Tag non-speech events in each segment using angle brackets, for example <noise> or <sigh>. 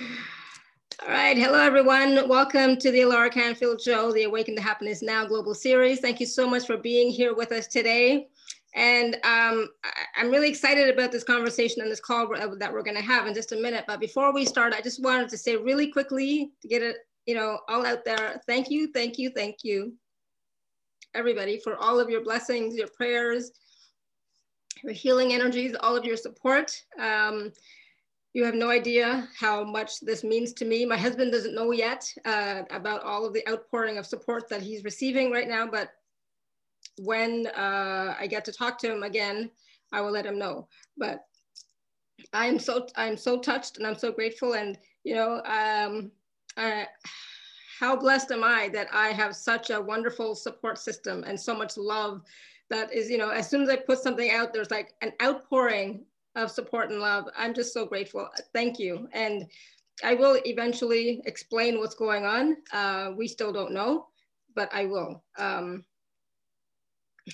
All right. Hello, everyone. Welcome to the Alara Canfield Show, the Awaken to Happiness Now Global Series. Thank you so much for being here with us today. And um, I, am really excited about this conversation and this call that we're going to have in just a minute. But before we start, I just wanted to say really quickly to get it, you know, all out there. Thank you, thank you, thank you, everybody, for all of your blessings, your prayers, your healing energies, all of your support. Um, you have no idea how much this means to me. My husband doesn't know yet uh, about all of the outpouring of support that he's receiving right now, but when uh, I get to talk to him again, I will let him know. But I'm so I'm so touched and I'm so grateful. And you know, um, I, how blessed am I that I have such a wonderful support system and so much love. That is, you know, as soon as I put something out, there's like an outpouring of support and love. I'm just so grateful. Thank you. And I will eventually explain what's going on. Uh, we still don't know, but I will. Um,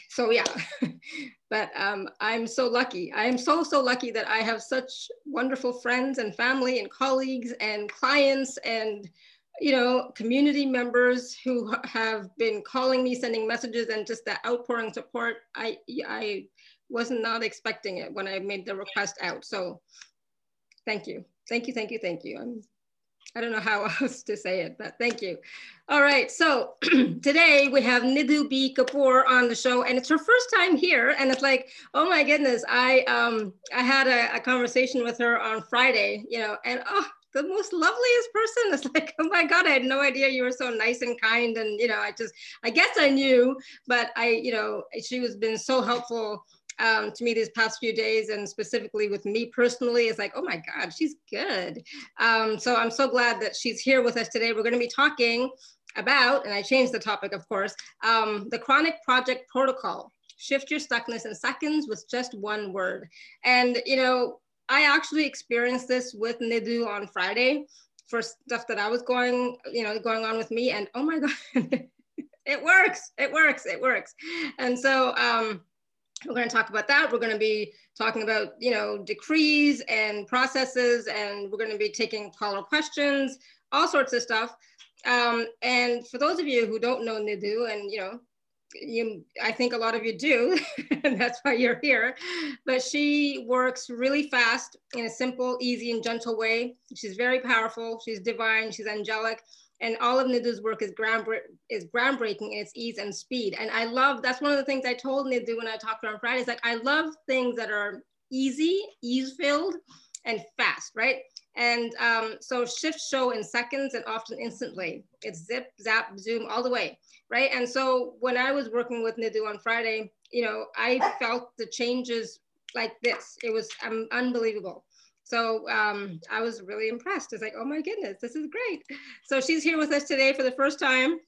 so yeah, <laughs> but um, I'm so lucky. I am so, so lucky that I have such wonderful friends and family and colleagues and clients and, you know, community members who have been calling me, sending messages and just that outpouring support. I, I was not expecting it when I made the request out. So thank you. Thank you, thank you, thank you. I'm I don't know how <laughs> else to say it, but thank you. All right, so <clears throat> today we have Nidhu B. Kapoor on the show, and it's her first time here, and it's like, oh my goodness, I um I had a, a conversation with her on Friday, you know, and oh, the most loveliest person. <laughs> It's like, oh my God, I had no idea you were so nice and kind, and you know, I just, I guess I knew, but I, you know, she was been so helpful um, to me these past few days and specifically with me personally is like, oh my God, she's good. Um, so I'm so glad that she's here with us today. We're gonna be talking about, and I changed the topic of course, um, the chronic project protocol. Shift your stuckness in seconds with just one word. And you know, I actually experienced this with Nidhu on Friday for stuff that I was going, you know, going on with me. And oh my <laughs> God, it works, it works, it works. And so um, we're going to talk about that. We're going to be talking about, you know, decrees and processes, and we're going to be taking caller questions, all sorts of stuff. Um, and for those of you who don't know Nidhu, and you know, you, I think a lot of you do, <laughs> and that's why you're here. But she works really fast in a simple, easy, and gentle way. She's very powerful. She's divine. She's angelic and all of Nidhu's work is, ground, is groundbreaking in its ease and speed. And I love, that's one of the things I told Nidhu when I talked to her on Friday, is like, I love things that are easy, ease-filled, and fast, right? And um, so shifts show in seconds and often instantly. It's zip, zap, zoom, all the way, right? And so when I was working with Nidhu on Friday, you know, I felt the changes like this. It was um, unbelievable. So um, I was really impressed. It's like, oh my goodness, this is great. So she's here with us today for the first time.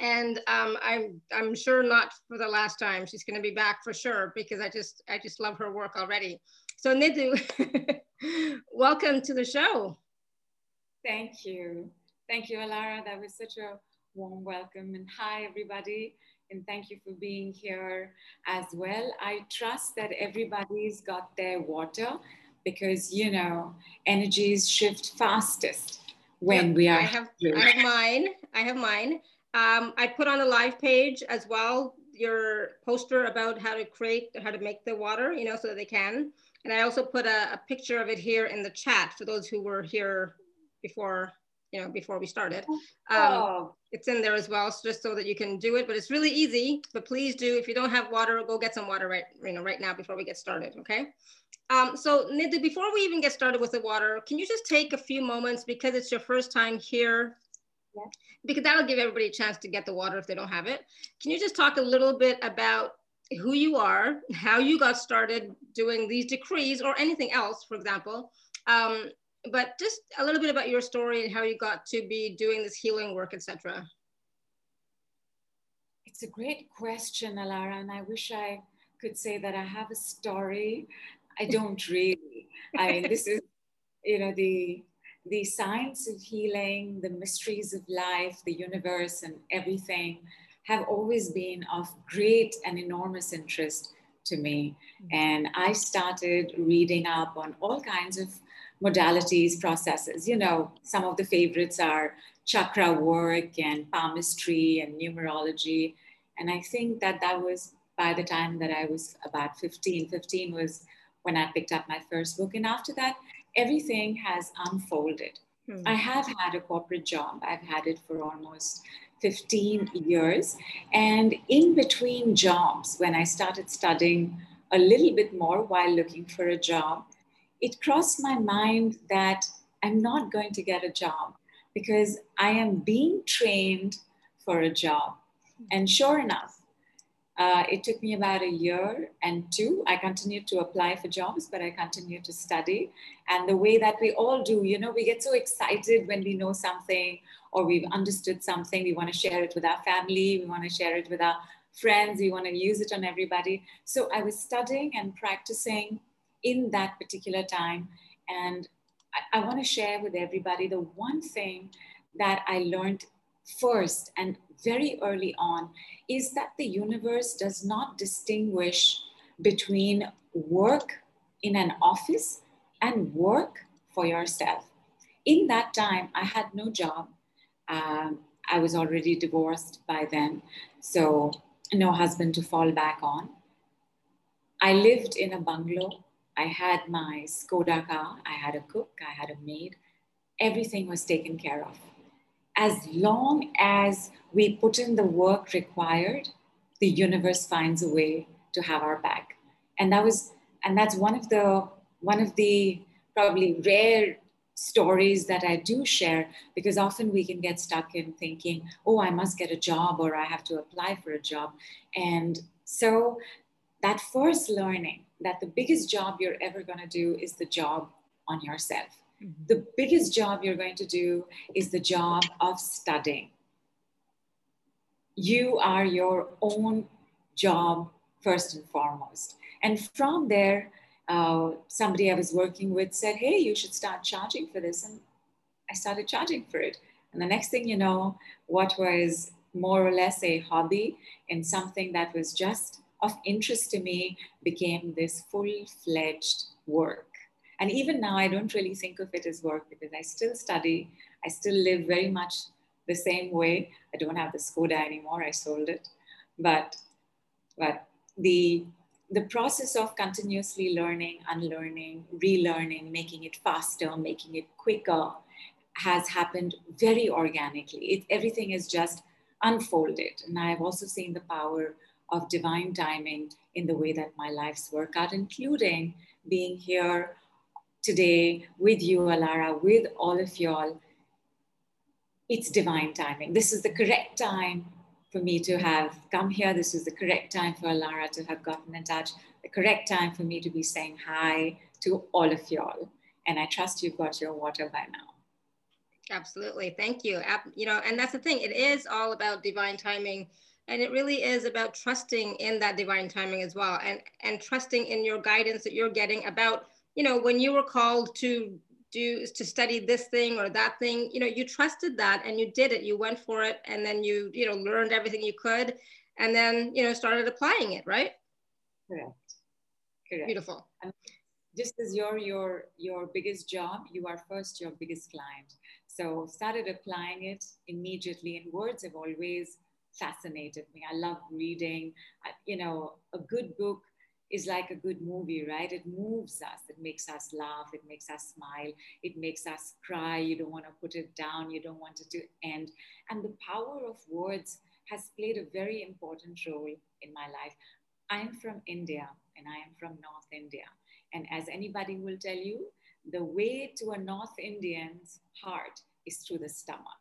And um, I'm, I'm sure not for the last time. She's gonna be back for sure because I just, I just love her work already. So Nidhu, <laughs> welcome to the show. Thank you. Thank you, Alara. That was such a warm welcome. And hi, everybody. And thank you for being here as well. I trust that everybody's got their water because you know energies shift fastest when yep, we are. I have, I have mine. I have mine. Um, I put on a live page as well your poster about how to create, how to make the water, you know, so that they can. And I also put a, a picture of it here in the chat for those who were here before, you know, before we started. Um, oh. It's in there as well, so just so that you can do it. But it's really easy. But please do, if you don't have water, go get some water right, you know, right now before we get started. Okay. Um, so Nidhu, before we even get started with the water, can you just take a few moments because it's your first time here? Yeah. Because that'll give everybody a chance to get the water if they don't have it. Can you just talk a little bit about who you are, how you got started doing these decrees or anything else, for example, um, but just a little bit about your story and how you got to be doing this healing work, etc. It's a great question, Alara, and I wish I could say that I have a story I don't really. I mean, this is, you know, the the science of healing, the mysteries of life, the universe, and everything have always been of great and enormous interest to me. Mm-hmm. And I started reading up on all kinds of modalities, processes. You know, some of the favorites are chakra work and palmistry and numerology. And I think that that was by the time that I was about 15. 15 was when I picked up my first book. And after that, everything has unfolded. Hmm. I have had a corporate job, I've had it for almost 15 years. And in between jobs, when I started studying a little bit more while looking for a job, it crossed my mind that I'm not going to get a job because I am being trained for a job. And sure enough, uh, it took me about a year and two. I continued to apply for jobs, but I continued to study. And the way that we all do, you know, we get so excited when we know something or we've understood something. We want to share it with our family, we want to share it with our friends, we want to use it on everybody. So I was studying and practicing in that particular time. And I, I want to share with everybody the one thing that I learned first and very early on is that the universe does not distinguish between work in an office and work for yourself. In that time, I had no job. Um, I was already divorced by then, so no husband to fall back on. I lived in a bungalow. I had my Skoda car, I had a cook, I had a maid. Everything was taken care of as long as we put in the work required, the universe finds a way to have our back. And that was, and that's one of the one of the probably rare stories that I do share because often we can get stuck in thinking, oh, I must get a job or I have to apply for a job. And so that first learning that the biggest job you're ever going to do is the job on yourself. The biggest job you're going to do is the job of studying. You are your own job first and foremost. And from there, uh, somebody I was working with said, Hey, you should start charging for this. And I started charging for it. And the next thing you know, what was more or less a hobby and something that was just of interest to me became this full fledged work. And even now, I don't really think of it as work because I still study. I still live very much the same way. I don't have the Skoda anymore. I sold it. But, but the, the process of continuously learning, unlearning, relearning, making it faster, making it quicker has happened very organically. It, everything is just unfolded. And I've also seen the power of divine timing in the way that my life's work out, including being here today with you, Alara, with all of y'all, it's divine timing. This is the correct time for me to have come here. This is the correct time for Alara to have gotten in touch, the correct time for me to be saying hi to all of y'all. And I trust you've got your water by now. Absolutely. Thank you. You know, and that's the thing. It is all about divine timing. And it really is about trusting in that divine timing as well and, and trusting in your guidance that you're getting about you know, when you were called to do to study this thing or that thing, you know, you trusted that and you did it. You went for it, and then you, you know, learned everything you could, and then you know started applying it. Right. Correct. Correct. Beautiful. And just as you're your your biggest job, you are first your biggest client. So started applying it immediately. And words have always fascinated me. I love reading. I, you know, a good book is like a good movie, right? It moves us, it makes us laugh, it makes us smile, it makes us cry. You don't want to put it down, you don't want it to end. And the power of words has played a very important role in my life. I'm from India and I am from North India. And as anybody will tell you, the way to a North Indian's heart is through the stomach.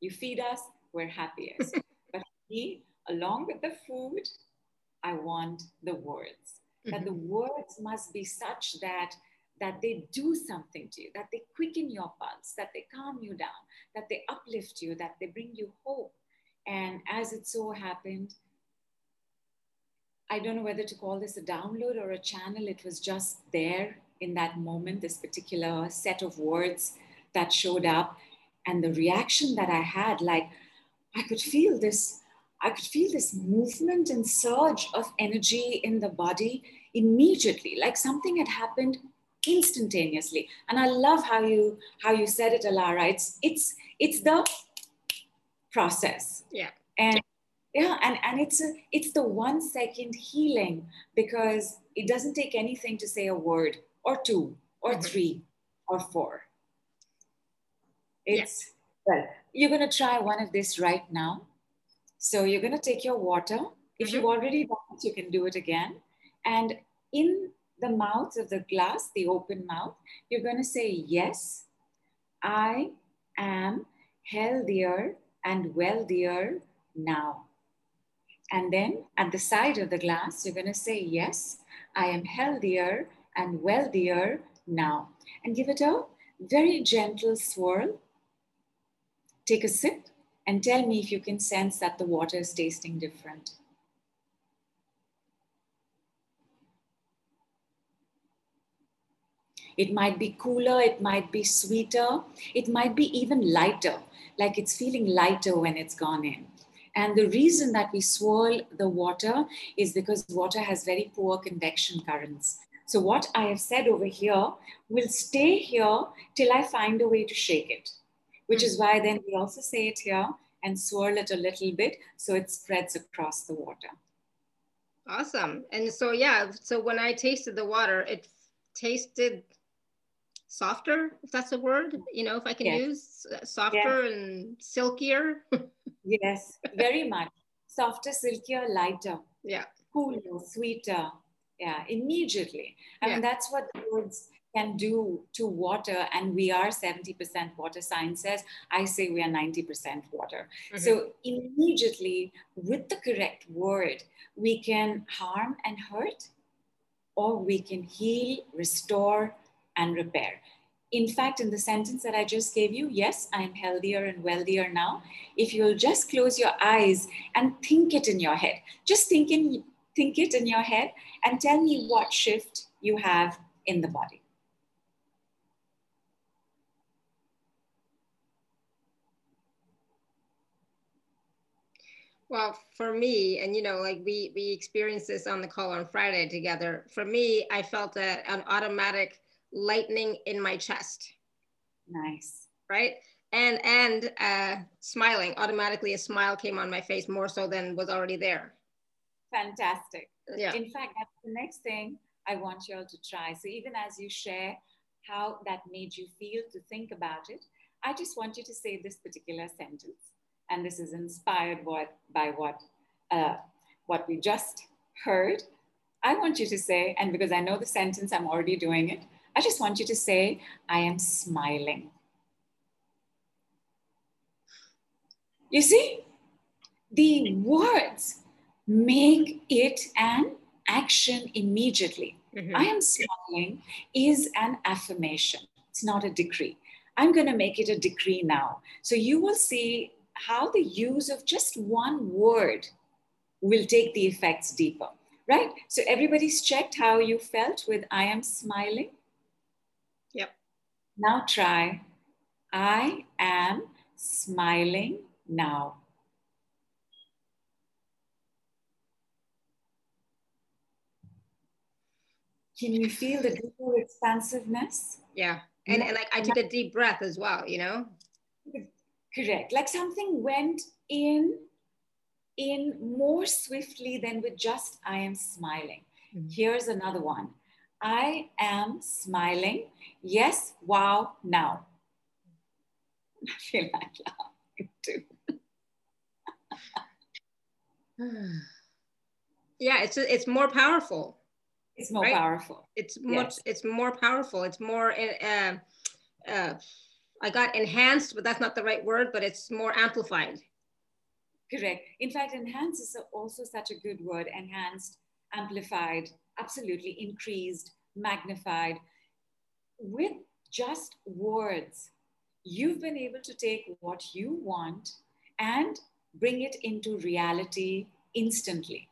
You feed us, we're happiest. <laughs> but me, along with the food, I want the words mm-hmm. that the mm-hmm. words must be such that that they do something to you, that they quicken your pulse, that they calm you down, that they uplift you, that they bring you hope. And as it so happened, I don't know whether to call this a download or a channel. It was just there in that moment, this particular set of words that showed up. And the reaction that I had, like, I could feel this I could feel this movement and surge of energy in the body immediately, like something had happened instantaneously. And I love how you how you said it, Alara. It's it's it's the process. Yeah. And yeah, and, and it's a, it's the one second healing because it doesn't take anything to say a word or two or mm-hmm. three or four. It's well, you're gonna try one of this right now. So you're gonna take your water. If mm-hmm. you've already done it, you can do it again. And in the mouth of the glass, the open mouth, you're going to say, Yes, I am healthier and wealthier now. And then at the side of the glass, you're going to say, Yes, I am healthier and wealthier now. And give it a very gentle swirl. Take a sip and tell me if you can sense that the water is tasting different. It might be cooler, it might be sweeter, it might be even lighter, like it's feeling lighter when it's gone in. And the reason that we swirl the water is because water has very poor convection currents. So what I have said over here will stay here till I find a way to shake it, which is mm-hmm. why then we also say it here and swirl it a little bit so it spreads across the water. Awesome. And so, yeah, so when I tasted the water, it tasted softer, if that's a word, you know, if I can yes. use softer yes. and silkier. <laughs> yes, very much. Softer, silkier, lighter. Yeah. Cooler, sweeter. Yeah, immediately. I yeah. mean, that's what the words can do to water. And we are 70% water. Science says, I say we are 90% water. Mm-hmm. So immediately, with the correct word, we can harm and hurt, or we can heal, restore, and repair. In fact, in the sentence that I just gave you, yes, I am healthier and wealthier now. If you'll just close your eyes and think it in your head, just think, in, think it in your head and tell me what shift you have in the body. Well, for me, and you know, like we we experienced this on the call on Friday together. For me, I felt a, an automatic lightning in my chest. Nice. Right. And and uh, smiling automatically, a smile came on my face more so than was already there. Fantastic. Yeah. In fact, that's the next thing I want you all to try. So even as you share how that made you feel to think about it, I just want you to say this particular sentence, and this is inspired what, by what uh, what we just heard. I want you to say, and because I know the sentence, I'm already doing it. I just want you to say, I am smiling. You see, the words make it an action immediately. Mm-hmm. I am smiling is an affirmation, it's not a decree. I'm going to make it a decree now. So you will see how the use of just one word will take the effects deeper, right? So everybody's checked how you felt with I am smiling. Yep. Now try. I am smiling now. Can you feel the deeper expansiveness? Yeah. And, and like I took a deep breath as well, you know? Correct. Like something went in in more swiftly than with just I am smiling. Mm-hmm. Here's another one. I am smiling. Yes, wow, now. <laughs> I feel like laughing too. <sighs> yeah, it's it's more powerful. It's more right? powerful. It's much. Yes. It's more powerful. It's more. Uh, uh, I got enhanced, but that's not the right word. But it's more amplified. Correct. In fact, enhanced is also such a good word. Enhanced, amplified, absolutely increased, magnified. With just words, you've been able to take what you want and bring it into reality instantly.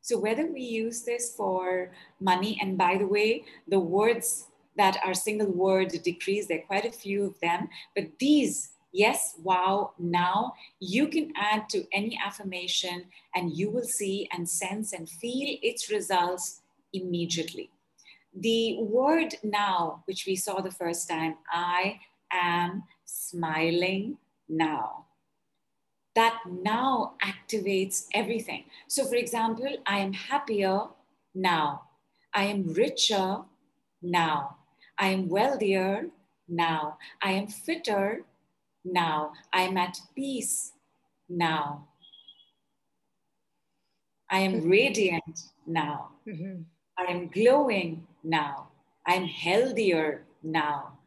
So, whether we use this for money, and by the way, the words that are single word decrees, there are quite a few of them, but these yes, wow, now you can add to any affirmation and you will see and sense and feel its results immediately. the word now, which we saw the first time, I am smiling now. That now activates everything. So, for example, I am happier now. I am richer now. I am wealthier now. I am fitter now. I am at peace now. I am mm-hmm. radiant now. Mm-hmm. I am glowing now. I'm healthier now.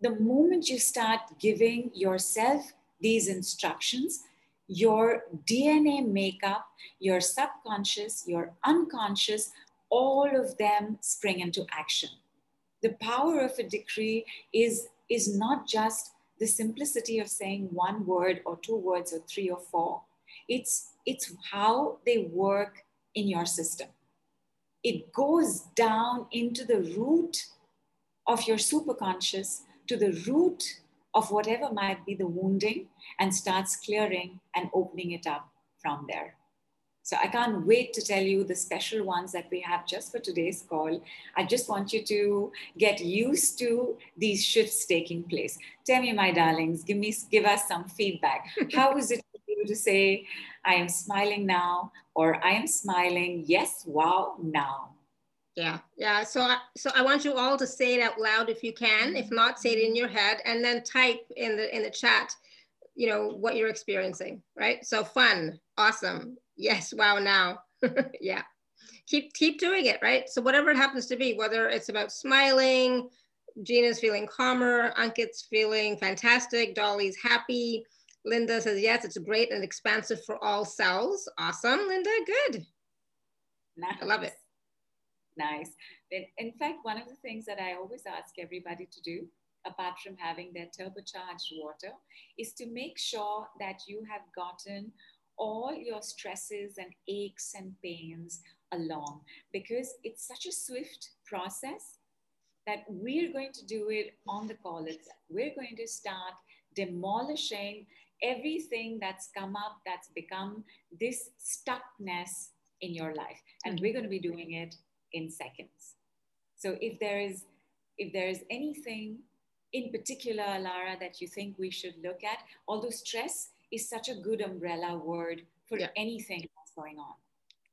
The moment you start giving yourself these instructions, your DNA makeup, your subconscious, your unconscious, all of them spring into action. The power of a decree is, is not just the simplicity of saying one word or two words or three or four. It's, it's how they work in your system it goes down into the root of your superconscious, to the root of whatever might be the wounding, and starts clearing and opening it up from there. So I can't wait to tell you the special ones that we have just for today's call. I just want you to get used to these shifts taking place. Tell me, my darlings, give me give us some feedback. <laughs> How is it for you to say, I am smiling now, or I am smiling, yes, wow, now? Yeah, yeah. So, I, so I want you all to say it out loud if you can. If not, say it in your head, and then type in the in the chat, you know what you're experiencing. Right. So fun, awesome. Yes. Wow. Now. <laughs> yeah. Keep keep doing it. Right. So whatever it happens to be, whether it's about smiling, Gina's feeling calmer, Ankit's feeling fantastic, Dolly's happy. Linda says, yes, it's great and expansive for all cells. Awesome, Linda, good. Nice. I love it. Nice. In fact, one of the things that I always ask everybody to do, apart from having their turbocharged water, is to make sure that you have gotten all your stresses and aches and pains along because it's such a swift process that we're going to do it on the call itself. We're going to start demolishing everything that's come up that's become this stuckness in your life. And we're going to be doing it in seconds. So if there is if there is anything in particular, Alara, that you think we should look at, although stress is such a good umbrella word for yeah. anything that's going on.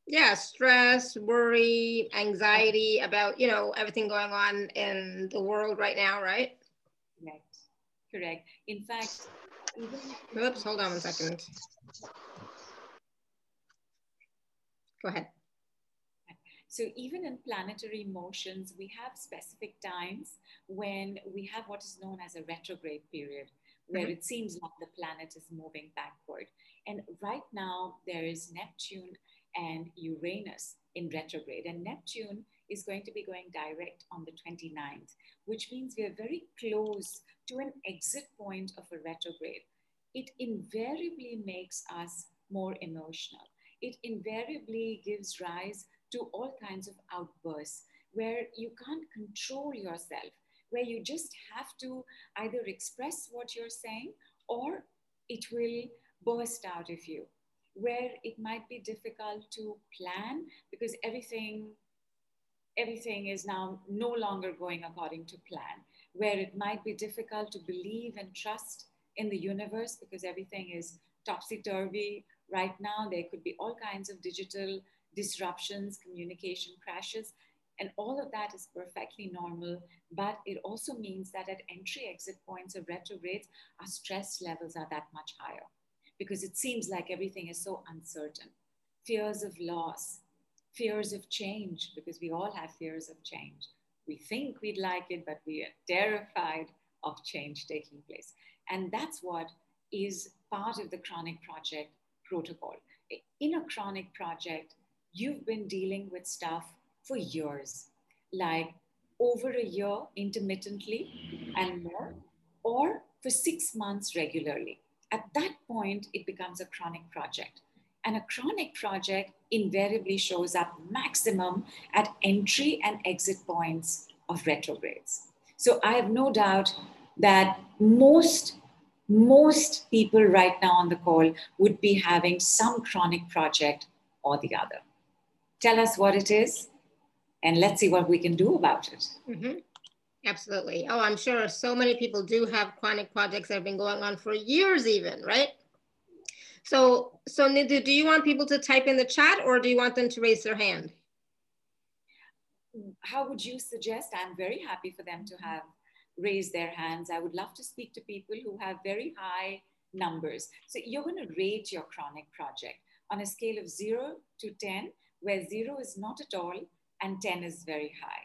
Yeah, stress, worry, anxiety about, you know, everything going on in the world right now, right? Correct. Correct. In fact, even Oops, hold on one second. Go ahead. So even in planetary motions, we have specific times when we have what is known as a retrograde period, where mm-hmm. it seems like the planet is moving backward. And right now, there is Neptune and Uranus in retrograde. And Neptune is going to be going direct on the 29th, which means we are very close to an exit point of a retrograde. It invariably makes us more emotional. It invariably gives rise to all kinds of outbursts where you can't control yourself, where you just have to either express what you're saying or it will burst out of you, where it might be difficult to plan because everything everything is now no longer going according to plan, where it might be difficult to believe and trust in the universe because everything is topsy turvy right now. There could be all kinds of digital disruptions, communication crashes, and all of that is perfectly normal. But it also means that at entry exit points of retrogrades, our stress levels are that much higher because it seems like everything is so uncertain. Fears of loss, fears of change, because we all have fears of change. We think we'd like it, but we are terrified of change taking place. And that's what is part of the chronic project protocol. In a chronic project, you've been dealing with stuff for years, like over a year intermittently and more, or for six months regularly. At that point, it becomes a chronic project. And a chronic project invariably shows up maximum at entry and exit points of retrogrades. So I have no doubt that most most people right now on the call would be having some chronic project or the other. Tell us what it is. and let's see what we can do about it. Mm-hmm. Absolutely. Oh, I'm sure so many people do have chronic projects that have been going on for years, even, right? So, so Nidhu, do you want people to type in the chat or do you want them to raise their hand? How would you suggest? I'm very happy for them to have raised their hands. I would love to speak to people who have very high numbers. So you're going to rate your chronic project on a scale of zero to 10, where zero is not at all and 10 is very high.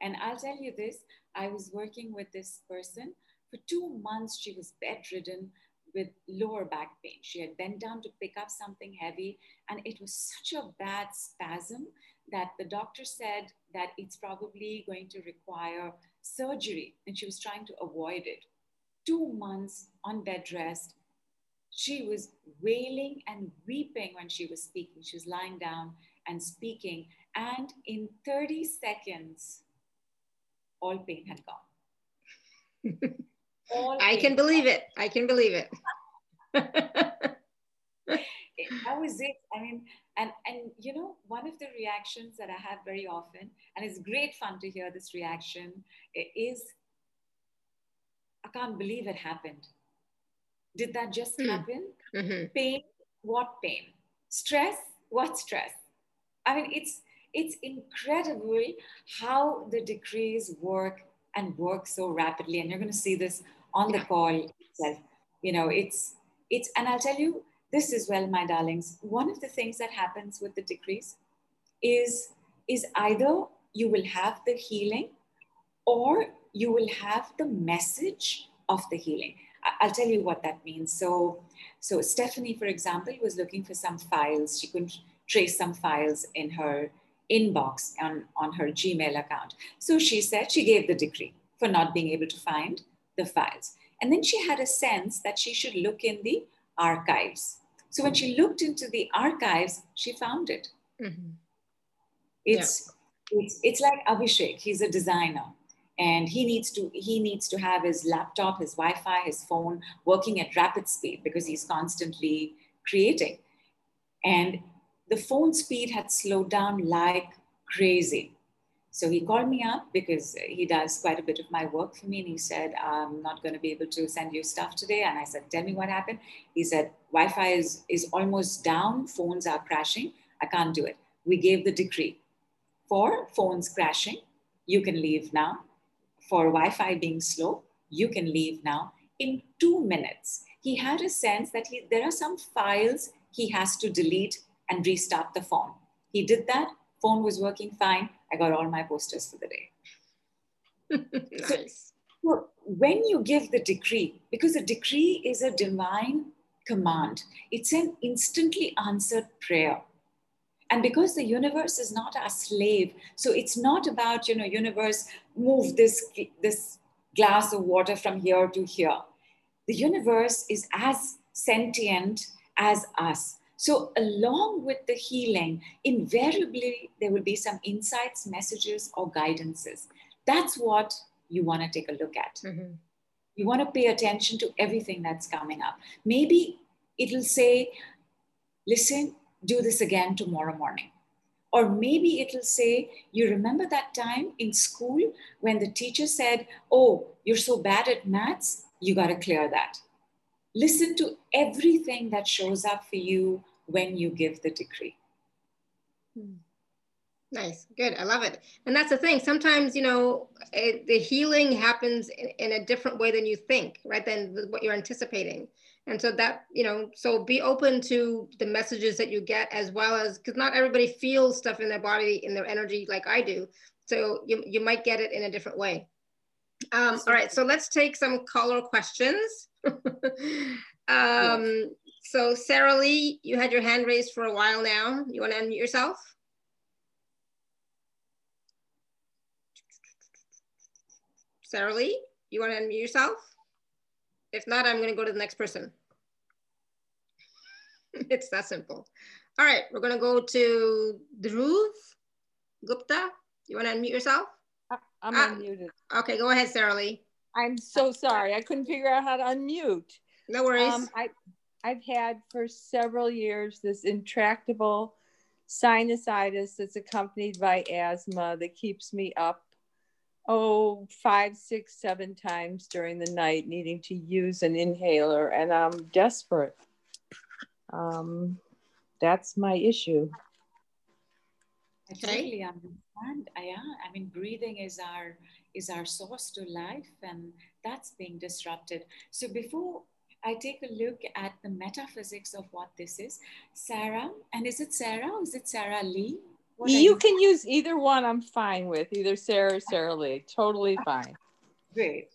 And I'll tell you this I was working with this person. For two months, she was bedridden with lower back pain. She had bent down to pick up something heavy, and it was such a bad spasm that the doctor said that it's probably going to require surgery, and she was trying to avoid it. Two months on bed rest, she was wailing and weeping when she was speaking. She was lying down and speaking, and in 30 seconds, all pain had gone. <laughs> I can believe it. I can believe <laughs> it. that was it. I mean, and and you know, one of the reactions that I have very often, and it's great fun to hear this reaction, is I can't believe it happened. Did that just mm. happen? Mm-hmm. Pain, what pain? Stress, what stress? I mean, it's it's incredible how the decrees work and work so rapidly. And you're going to see this on the call itself. You know, it's it's and I'll tell you this as well, my darlings. One of the things that happens with the decrees is is either you will have the healing or you will have the message of the healing. I'll tell you what that means. So, so Stephanie, for example, was looking for some files. She couldn't trace some files in her inbox on, on her Gmail account. So she said she gave the decree for not being able to find the files. And then she had a sense that she should look in the archives. So when she looked into the archives, she found it. Mm-hmm. It's, yeah. it's, it's like Abhishek, he's a designer and he needs to he needs to have his laptop his wi-fi his phone working at rapid speed because he's constantly creating and the phone speed had slowed down like crazy. So he called me up because he does quite a bit of my work for me. And he said, I'm not going to be able to send you stuff today. And I said, Tell me what happened. He said, Wi Fi is, is almost down, phones are crashing. I can't do it. We gave the decree for phones crashing, you can leave now. For Wi Fi being slow, you can leave now. In two minutes, he had a sense that he, there are some files he has to delete and restart the phone. He did that, phone was working fine. I got all my posters for the day. <laughs> nice. So, when you give the decree, because a decree is a divine command, it's an instantly answered prayer. And because the universe is not our slave, so it's not about, you know, universe, move this, this glass of water from here to here. The universe is as sentient as us. So, along with the healing, invariably there will be some insights, messages, or guidances. That's what you want to take a look at. Mm-hmm. You want to pay attention to everything that's coming up. Maybe it'll say, listen, do this again tomorrow morning. Or maybe it'll say, you remember that time in school when the teacher said, oh, you're so bad at maths, you got to clear that. Listen to everything that shows up for you when you give the decree. Hmm. Nice, good. I love it. And that's the thing. Sometimes, you know, it, the healing happens in, in, a different way than you think, right? Than what you're anticipating. And so that, you know, so be open to the messages that you get as well as, because not everybody feels stuff in their body, in their energy like I do. So you, you might get it in a different way. Um, all right, so let's take some caller questions. <laughs> um, so Sarah Lee, you had your hand raised for a while now. You want to unmute yourself? Sarah Lee, you want to unmute yourself? If not, I'm going to go to the next person. <laughs> it's that simple. All right, we're going to go to Dhruv Gupta. You want to unmute yourself? I'm uh, unmuted. Okay, go ahead, Sarah Lee. I'm so sorry. I couldn't figure out how to unmute. No worries. Um, I, I've had for several years this intractable sinusitis that's accompanied by asthma that keeps me up oh five six seven times during the night needing to use an inhaler and i'm desperate um, that's my issue I totally understand. Uh, yeah, I mean, breathing is our is our source to life, and that's being disrupted. So before I take a look at the metaphysics of what this is, Sarah, and is it Sarah or is it Sarah Lee? What you, you can use either one. I'm fine with either Sarah or Sarah Lee. Totally <laughs> fine. Great.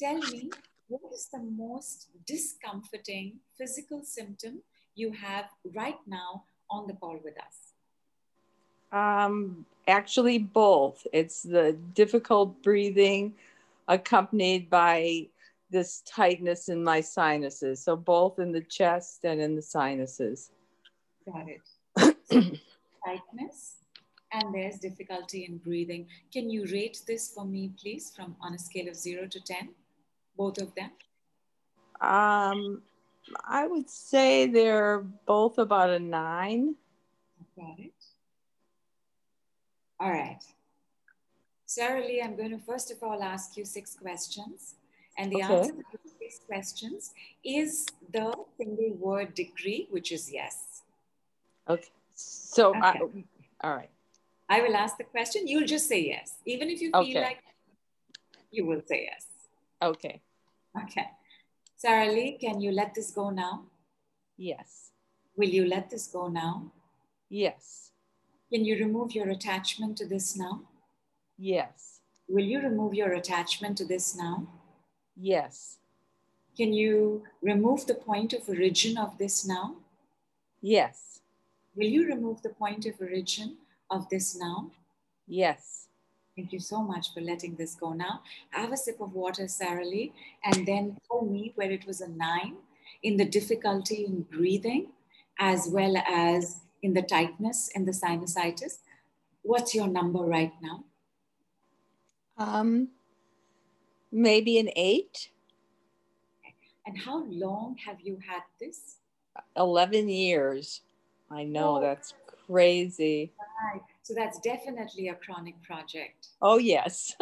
Tell me, what is the most discomforting physical symptom you have right now on the call with us? Um, actually, both. It's the difficult breathing accompanied by this tightness in my sinuses. So, both in the chest and in the sinuses. Got it. <coughs> tightness and there's difficulty in breathing. Can you rate this for me, please, from on a scale of zero to 10? Both of them? Um, I would say they're both about a nine. Got it. All right. Sarah Lee, I'm going to first of all ask you six questions. And the okay. answer to these questions is the single word decree, which is yes. Okay. So, okay. I, all right. I will ask the question. You'll just say yes. Even if you feel okay. like you will say yes. Okay. Okay. Sarah Lee, can you let this go now? Yes. Will you let this go now? Yes. Can you remove your attachment to this now? Yes. Will you remove your attachment to this now? Yes. Can you remove the point of origin of this now? Yes. Will you remove the point of origin of this now? Yes. Thank you so much for letting this go now. Have a sip of water, Sarah Lee, and then tell me where it was a nine in the difficulty in breathing, as well as in the tightness and the sinusitis. What's your number right now? Um, maybe an eight. And how long have you had this? 11 years. I know, oh. that's crazy. Right. So that's definitely a chronic project. Oh, yes.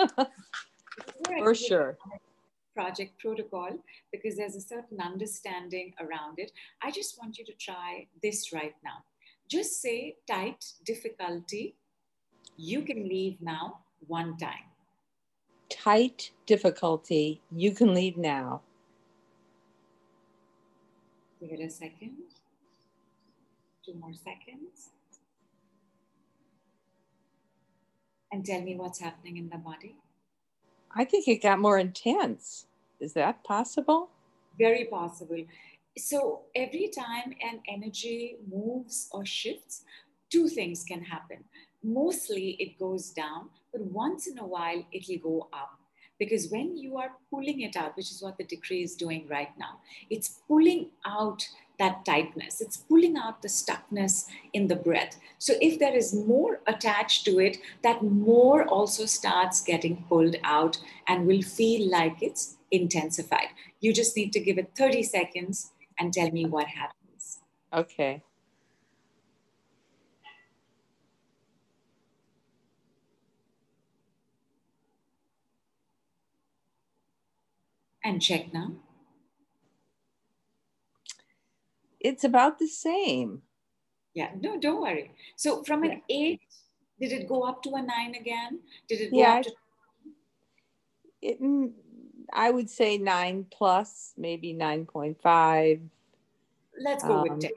For sure. Project protocol, because there's a certain understanding around it. I just want you to try this right now. Just say tight difficulty. You can leave now one time. Tight difficulty. You can leave now. Give it a second. Two more seconds. And tell me what's happening in the body. I think it got more intense. Is that possible? Very possible. So every time an energy moves or shifts, two things can happen. Mostly it goes down, but once in a while it'll go up. Because when you are pulling it out, which is what the decree is doing right now, it's pulling out that tightness, it's pulling out the stuckness in the breath. So if there is more attached to it, that more also starts getting pulled out and will feel like it's intensified. You just need to give it 30 seconds and tell me what happens. Okay. And check now. It's about the same. Yeah, no, don't worry. So from an eight, did it go up to a nine again? Did it go yeah, up to? It, I would say nine plus, maybe 9.5. Let's go um, with 10.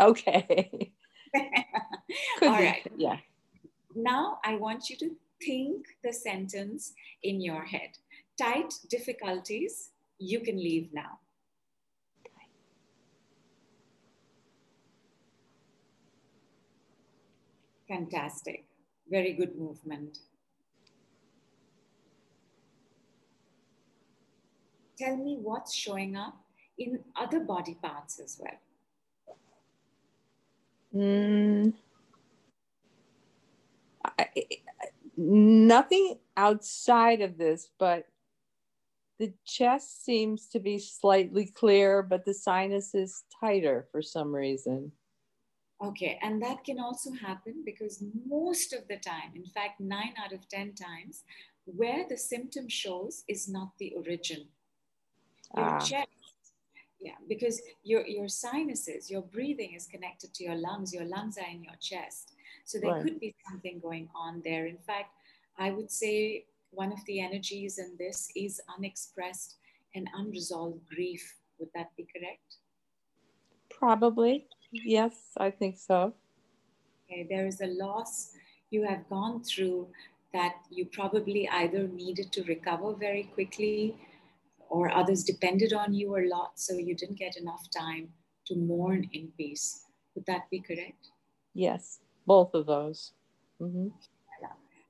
Okay. <laughs> <laughs> All right. Yeah. Now I want you to think the sentence in your head. Tight difficulties, you can leave now. Fantastic. Very good movement. Tell me what's showing up in other body parts as well. Mm, I, nothing outside of this, but the chest seems to be slightly clear, but the sinus is tighter for some reason. Okay, and that can also happen because most of the time, in fact, nine out of 10 times, where the symptom shows is not the origin. Your ah. chest, yeah, because your, your sinuses, your breathing is connected to your lungs, your lungs are in your chest. So there right. could be something going on there. In fact, I would say one of the energies in this is unexpressed and unresolved grief. Would that be correct? Probably. Yes, I think so. Okay, there is a loss you have gone through that you probably either needed to recover very quickly or others depended on you a lot, so you didn't get enough time to mourn in peace. Would that be correct? Yes, both of those. Mm-hmm.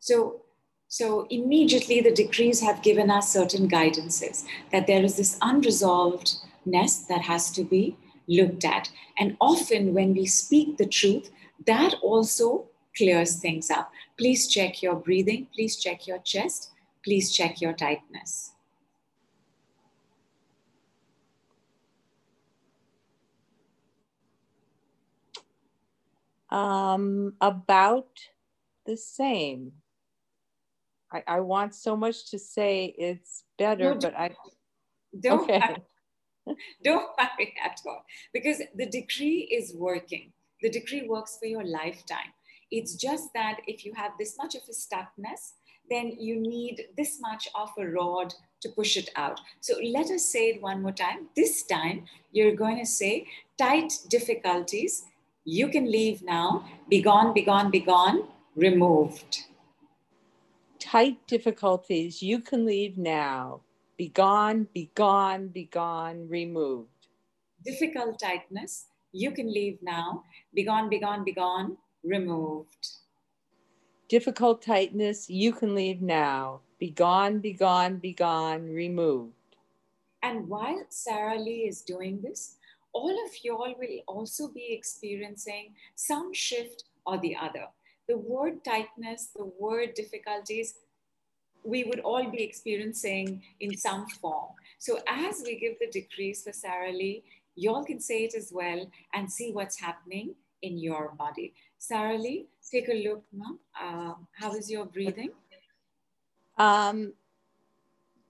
So, so immediately the decrees have given us certain guidances that there is this unresolved nest that has to be looked at. And often when we speak the truth, that also clears things up. Please check your breathing. Please check your chest. Please check your tightness. Um, about the same. I, I want so much to say it's better, no, but I don't okay. <laughs> Don't worry at all because the decree is working. The decree works for your lifetime. It's just that if you have this much of a stuckness, then you need this much of a rod to push it out. So let us say it one more time. This time, you're going to say tight difficulties. You can leave now. Be gone, be gone, be gone. Removed. Tight difficulties. You can leave now. Be gone, be gone, be gone, removed. Difficult tightness, you can leave now. Be gone, be gone, be gone, removed. Difficult tightness, you can leave now. Be gone, be gone, be gone, removed. And while Sarah Lee is doing this, all of y'all will also be experiencing some shift or the other. The word tightness, the word difficulties we would all be experiencing in some form. So as we give the decrees for Sarah Lee, y'all can say it as well and see what's happening in your body. Sarah Lee, take a look, ma'am. Uh, how is your breathing? Um,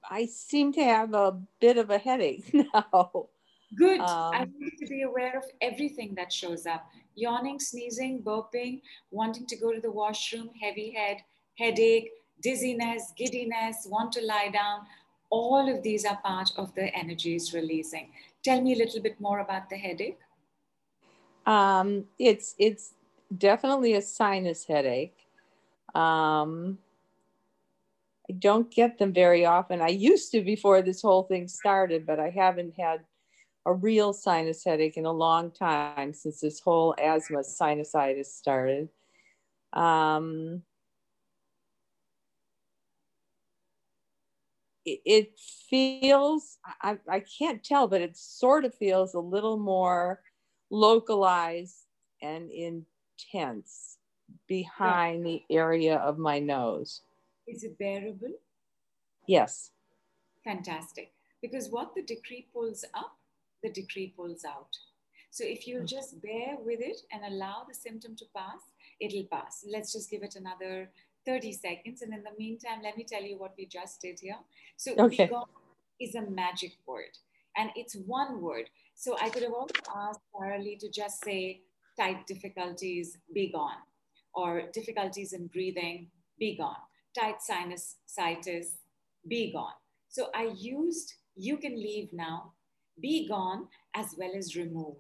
I seem to have a bit of a headache <laughs> now. Good. Um, I want you to be aware of everything that shows up. Yawning, sneezing, burping, wanting to go to the washroom, heavy head, headache, dizziness, giddiness, want to lie down. All of these are part of the energies releasing. Tell me a little bit more about the headache. Um, it's it's definitely a sinus headache. Um, I don't get them very often. I used to before this whole thing started, but I haven't had a real sinus headache in a long time since this whole asthma sinusitis started. Um, it feels I, I can't tell but it sort of feels a little more localized and intense behind the area of my nose. Is it bearable? Yes. Fantastic. Because what the decree pulls up the decree pulls out so if you hmm. just bear with it and allow the symptom to pass it'll pass let's just give it another 30 seconds. And in the meantime, let me tell you what we just did here. So okay. is a magic word and it's one word. So I could have also asked Sarah Lee to just say tight difficulties, be gone, or difficulties in breathing, be gone, tight sinusitis, be gone. So I used you can leave now, be gone, as well as removed.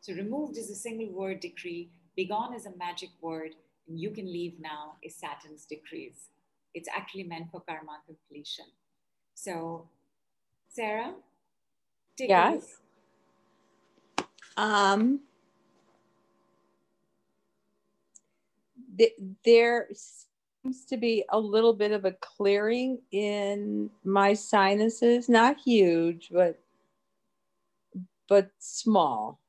So removed is a single word decree, be gone is a magic word, and you can leave now is Saturn's decrees. It's actually meant for karma completion. So, Sarah, take yes. Um, th- there seems to be a little bit of a clearing in my sinuses, not huge, but but small.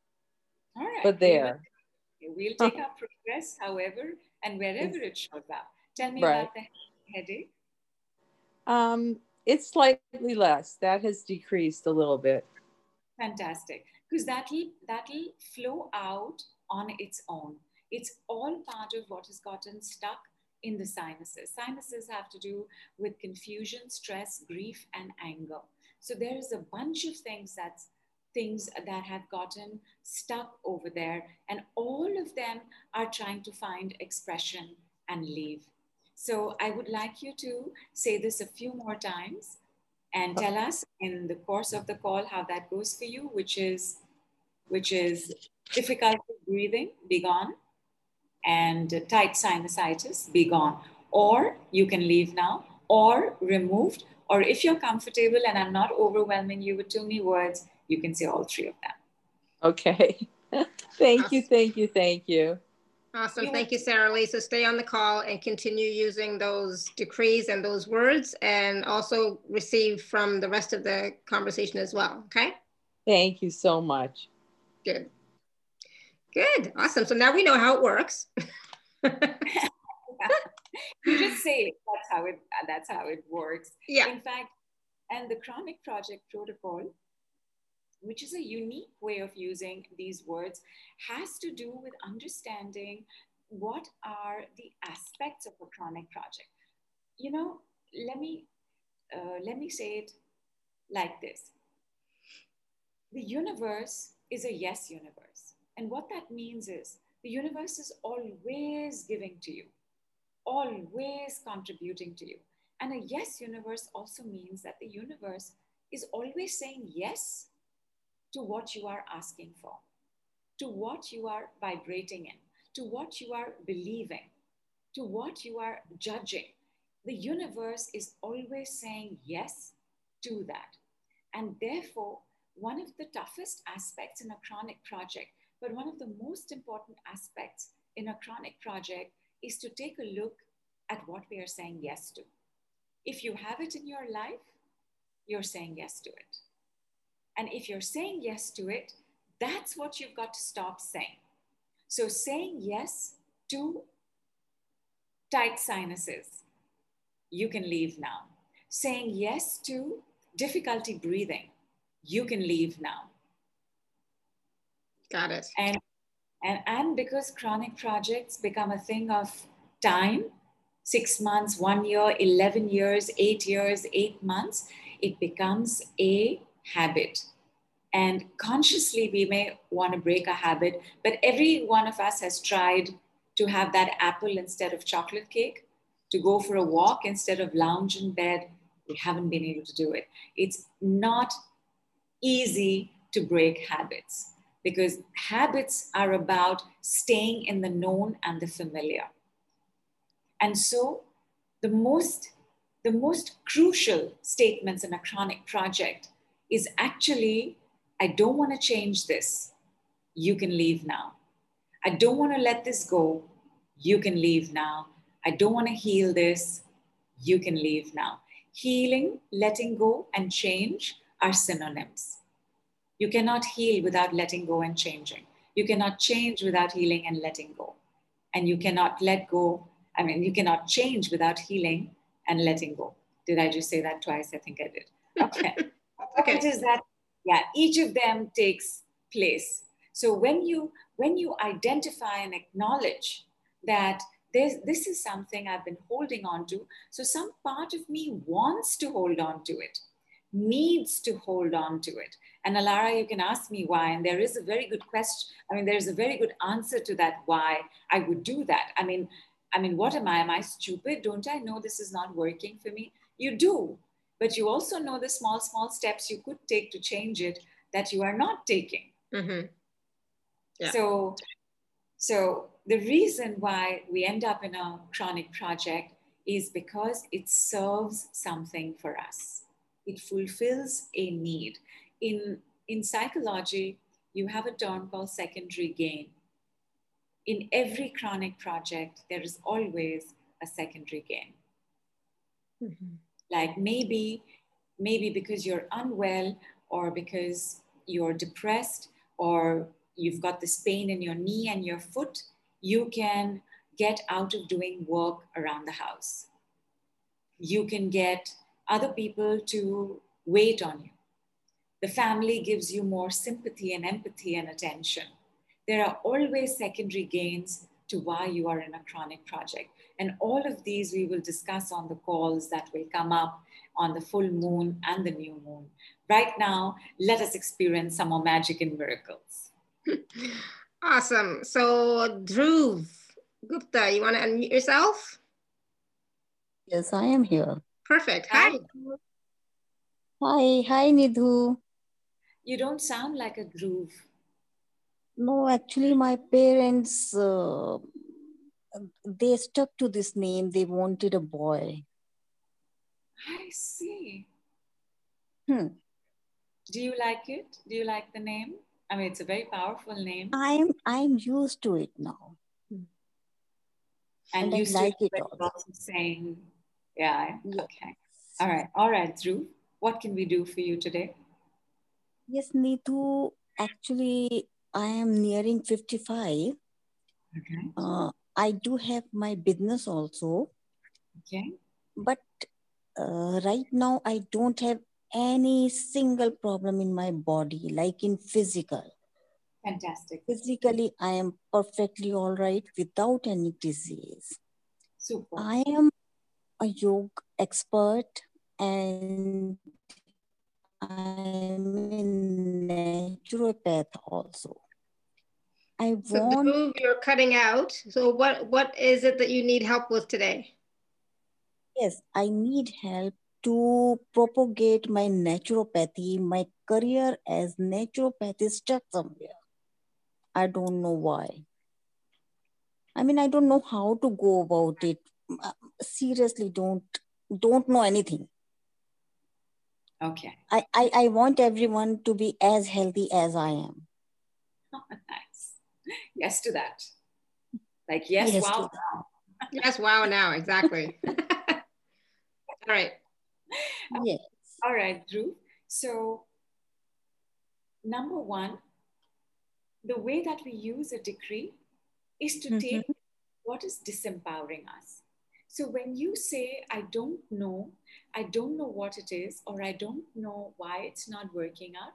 All right. But there. We'll take <laughs> our progress, however, and wherever it shows up. Tell me right. about the headache. Um, it's slightly less. That has decreased a little bit. Fantastic, because that'll that'll flow out on its own. It's all part of what has gotten stuck in the sinuses. Sinuses have to do with confusion, stress, grief, and anger. So there is a bunch of things that's things that have gotten stuck over there, and all of them are trying to find expression and leave. So I would like you to say this a few more times and uh. tell us in the course of the call how that goes for you, which is which is difficulty breathing, be gone, and tight sinusitis, be gone. Or you can leave now, or removed, or if you're comfortable and I'm not overwhelming you with too many words, you can see all three of them. Okay. <laughs> thank awesome. you, thank you, thank you. Awesome. Thank you, Sarah Lee. So stay on the call and continue using those decrees and those words and also receive from the rest of the conversation as well. Okay. Thank you so much. Good. Good. Awesome. So now we know how it works. <laughs> you just say it. that's how it that's how it works. Yeah. In fact, and the chronic project protocol, which is a unique way of using these words, has to do with understanding what are the aspects of a chronic project. You know, let me uh, let me say it like this. The universe is a yes universe. And what that means is the universe is always giving to you, always contributing to you. And a yes universe also means that the universe is always saying yes to what you are asking for, to what you are vibrating in, to what you are believing, to what you are judging. The universe is always saying yes to that. And therefore, one of the toughest aspects in a chronic project but one of the most important aspects in a chronic project is to take a look at what we are saying yes to. If you have it in your life, you're saying yes to it. And if you're saying yes to it, that's what you've got to stop saying. So, saying yes to tight sinuses, you can leave now. Saying yes to difficulty breathing, you can leave now. Got it. And, and, and because chronic projects become a thing of time, six months, one year, 11 years, eight years, eight months, it becomes a habit. And consciously, we may want to break a habit, but every one of us has tried to have that apple instead of chocolate cake, to go for a walk instead of lounge in bed. We haven't been able to do it. It's not easy to break habits because habits are about staying in the known and the familiar. And so the most, the most crucial statements in a chronic project is actually, I don't want to change this. You can leave now. I don't want to let this go. You can leave now. I don't want to heal this. You can leave now. Healing, letting go, and change are synonyms. You cannot heal without letting go and changing. You cannot change without healing and letting go. And you cannot let go. I mean, you cannot change without healing and letting go. Did I just say that twice? I think I did. Okay. <laughs> okay. What is that? Yeah, each of them takes place. So when you when you identify and acknowledge that this this is something I've been holding on to, so some part of me wants to hold on to it, needs to hold on to it. And Alara, you can ask me why. And there is a very good question. I mean, there's a very good answer to that why I would do that. I mean, I mean, what am I? Am I stupid? Don't I know this is not working for me? You do. But you also know the small, small steps you could take to change it that you are not taking. Mm-hmm. Yeah. So, so the reason why we end up in a chronic project is because it serves something for us. It fulfills a need in, in psychology, you have a term called secondary gain. In every chronic project, there is always a secondary gain. Mm-hmm. Like maybe, maybe because you're unwell or because you're depressed or you've got this pain in your knee and your foot, you can get out of doing work around the house. You can get other people to wait on you. The family gives you more sympathy and empathy and attention. there are always secondary gains to why you are in a chronic project. And all of these we will discuss on the calls that will come up on the full moon and the new moon. Right now, let us experience some more magic and miracles. <laughs> awesome. So, Dhruv Gupta, you want to unmute yourself? Yes, I am here. Perfect. Hi. Hi, hi, Nidhu. You don't sound like a Dhruv. No, actually, my parents uh, they stuck to this name. They wanted a boy. I see. Hmm. Do you like it? Do you like the name? I mean, it's a very powerful name. I'm I'm used to it now. And, and used like it also. saying, yeah, okay. All right, all right, Dhruv. What can we do for you today? Yes, Nidhu, actually, I am nearing 55. Okay. Uh, I do have my business also. Okay. But uh, right now, I don't have any single problem in my body, like in physical. Fantastic. Physically, I am perfectly all right without any disease. Super. I am a yoga expert and I'm a naturopath also. I so want. So you're cutting out. So what what is it that you need help with today? Yes, I need help to propagate my naturopathy. My career as naturopath is stuck somewhere. I don't know why. I mean, I don't know how to go about it. Uh, seriously, don't don't know anything. Okay. I, I, I want everyone to be as healthy as I am. <laughs> <laughs> yes to that. Like, yes, yes wow. Now. <laughs> yes, wow, now, exactly. <laughs> All right. Yes. All right, Dhruv. So, number one, the way that we use a decree is to mm-hmm. take what is disempowering us. So, when you say, I don't know, I don't know what it is, or I don't know why it's not working out,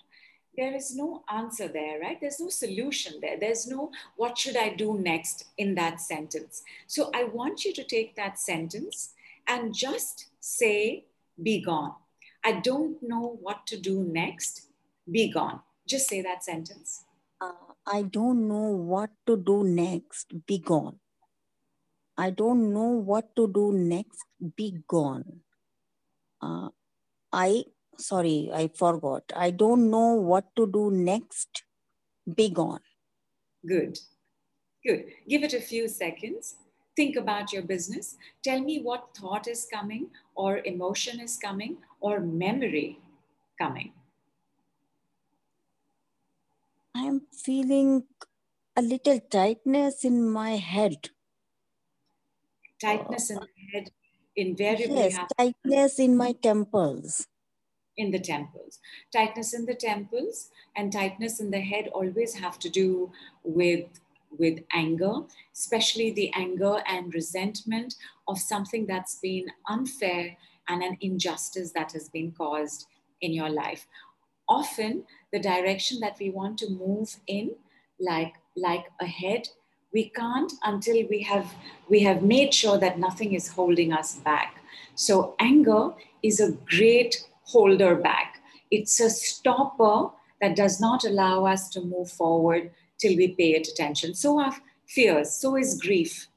there is no answer there, right? There's no solution there. There's no what should I do next in that sentence. So I want you to take that sentence and just say, be gone. I don't know what to do next. Be gone. Just say that sentence. Uh, I don't know what to do next. Be gone. I don't know what to do next. Be gone. Uh, I sorry, I forgot. I don't know what to do next. Be gone. Good. Good. Give it a few seconds. Think about your business. Tell me what thought is coming, or emotion is coming, or memory coming. I'm feeling a little tightness in my head. Tightness in the head invariably yes, tightness in my temples in the temples. Tightness in the temples and tightness in the head always have to do with, with anger, especially the anger and resentment of something that's been unfair and an injustice that has been caused in your life. Often, the direction that we want to move in, like, like ahead, we can't until we have we have made sure that nothing is holding us back so anger is a great holder back. It's a stopper that does not allow us to move forward till we pay it attention. So are fears, so is grief.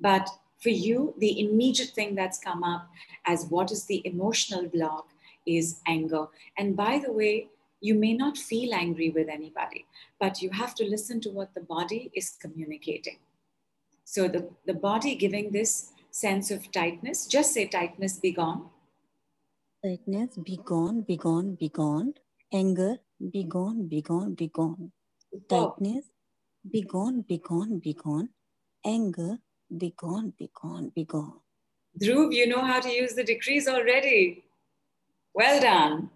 But for you, the immediate thing that's come up as what is the emotional block is anger. And by the way, you may not feel angry with anybody, but you have to listen to what the body is communicating. So the, the body giving this sense of tightness, just say tightness be gone. Sadness, be gone, be gone, be gone. Anger, be gone, be gone, be gone. Tightness, be gone, be gone, be gone. Anger, be gone, be gone, be gone. Dhruv, you know how to use the decrees already. Well done.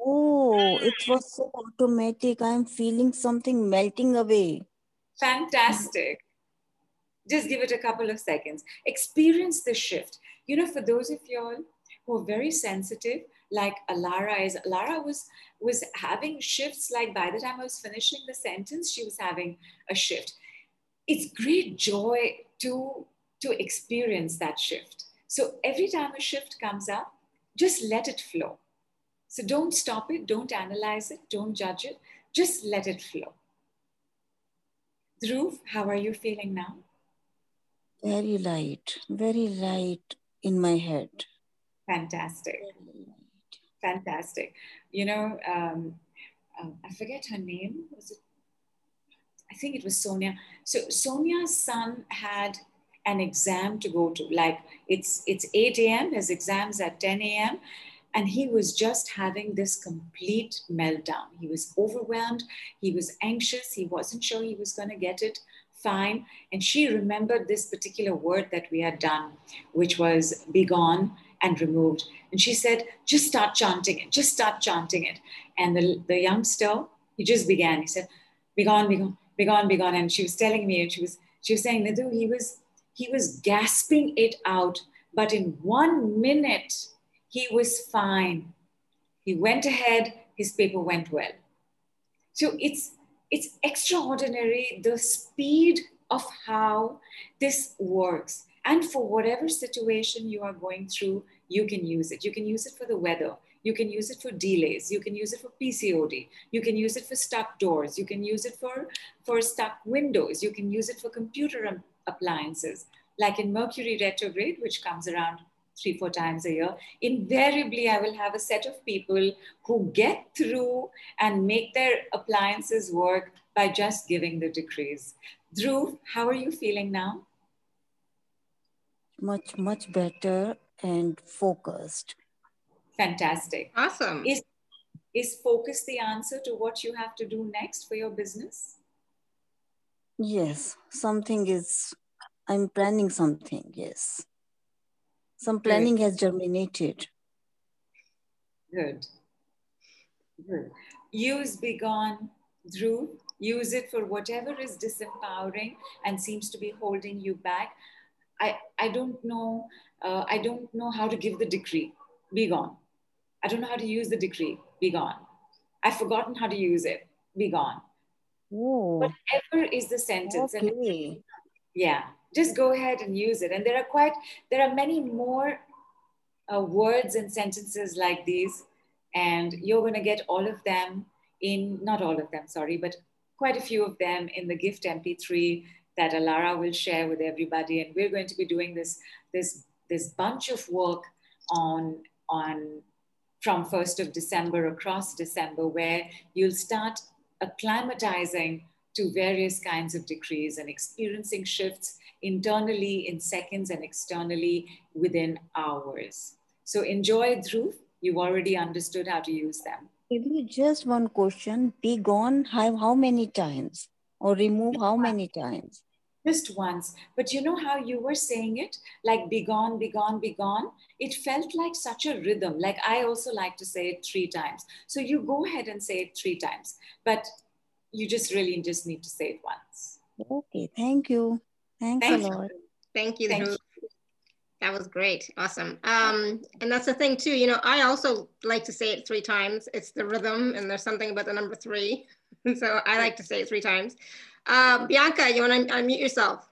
Oh, it was so automatic. I'm feeling something melting away. Fantastic. Just give it a couple of seconds. Experience the shift. You know, for those of y'all who are very sensitive like Alara is. Alara was was having shifts. Like by the time I was finishing the sentence, she was having a shift. It's great joy to to experience that shift. So every time a shift comes up, just let it flow. So don't stop it, don't analyze it, don't judge it, just let it flow. Dhruv, how are you feeling now? Very light, very light in my head. Fantastic. Fantastic. You know, um, um, I forget her name. Was it? I think it was Sonia. So Sonia's son had an exam to go to. Like it's it's 8 a.m. His exams at 10 a.m. And he was just having this complete meltdown. He was overwhelmed. He was anxious. He wasn't sure he was going to get it fine. And she remembered this particular word that we had done, which was be gone and removed. And she said, just start chanting it, just start chanting it. And the, the youngster, he just began. He said, be gone, be gone, be gone, be gone. And she was telling me, and she was, she was saying, Nidhu, he was, he was gasping it out. But in one minute, he was fine. He went ahead, his paper went well. So it's it's extraordinary the speed of how this works. And for whatever situation you are going through, you can use it. You can use it for the weather. You can use it for delays. You can use it for PCOD. You can use it for stuck doors. You can use it for, for stuck windows. You can use it for computer appliances. Like in Mercury retrograde, which comes around three, four times a year, invariably I will have a set of people who get through and make their appliances work by just giving the decrees. Dhruv, how are you feeling now? Much, much better and focused. Fantastic. Awesome. Is, is focus the answer to what you have to do next for your business? Yes, something is, I'm planning something, yes. Some planning Good. has germinated. Good. Good. Use Begone, Dhruv. Use it for whatever is disempowering and seems to be holding you back. I, I don't know. Uh, I don't know how to give the decree. Be gone. I don't know how to use the decree. Be gone. I've forgotten how to use it. Be gone. Ooh. Whatever is the sentence. Okay. And, yeah just go ahead and use it. And there are quite, there are many more uh, words and sentences like these, and you're going to get all of them in, not all of them, sorry, but quite a few of them in the gift MP3 that Alara will share with everybody. And we're going to be doing this, this, this bunch of work on, on from 1st of December across December, where you'll start acclimatizing to various kinds of decrees and experiencing shifts internally in seconds and externally within hours. So enjoy Dhruv. You've already understood how to use them. Maybe just one question. Be gone how, how many times? Or remove how many times? Just once. But you know how you were saying it? Like be gone, be gone, be gone. It felt like such a rhythm. Like I also like to say it three times. So you go ahead and say it three times. But you just really just need to say it once. Okay, thank you. Thanks, Thanks. a lot. Thank you. Thank you. That was great. Awesome. Um, and that's the thing too, you know, I also like to say it three times. It's the rhythm and there's something about the number three. <laughs> so I like to say it three times. Uh, Bianca, you want to unmute yourself?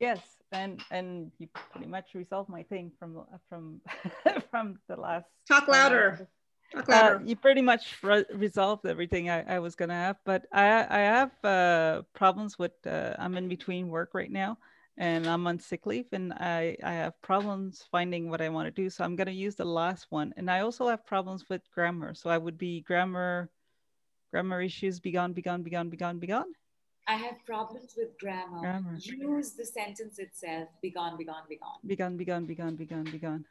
Yes, and and you pretty much resolved my thing from from <laughs> from the last. Talk louder. Uh, Talk louder. you pretty much re resolved everything I, I, was gonna have, but I I have uh, problems with uh, I'm in between work right now, and I'm on sick leave, and I I have problems finding what I want to do. So I'm gonna use the last one, and I also have problems with grammar. So I would be grammar, grammar issues. Be gone, be gone, be gone, be gone, be gone. I have problems with grammar. grammar. Use the sentence itself. Be gone, be gone, be gone. Be gone, be gone, be gone, be gone, be gone.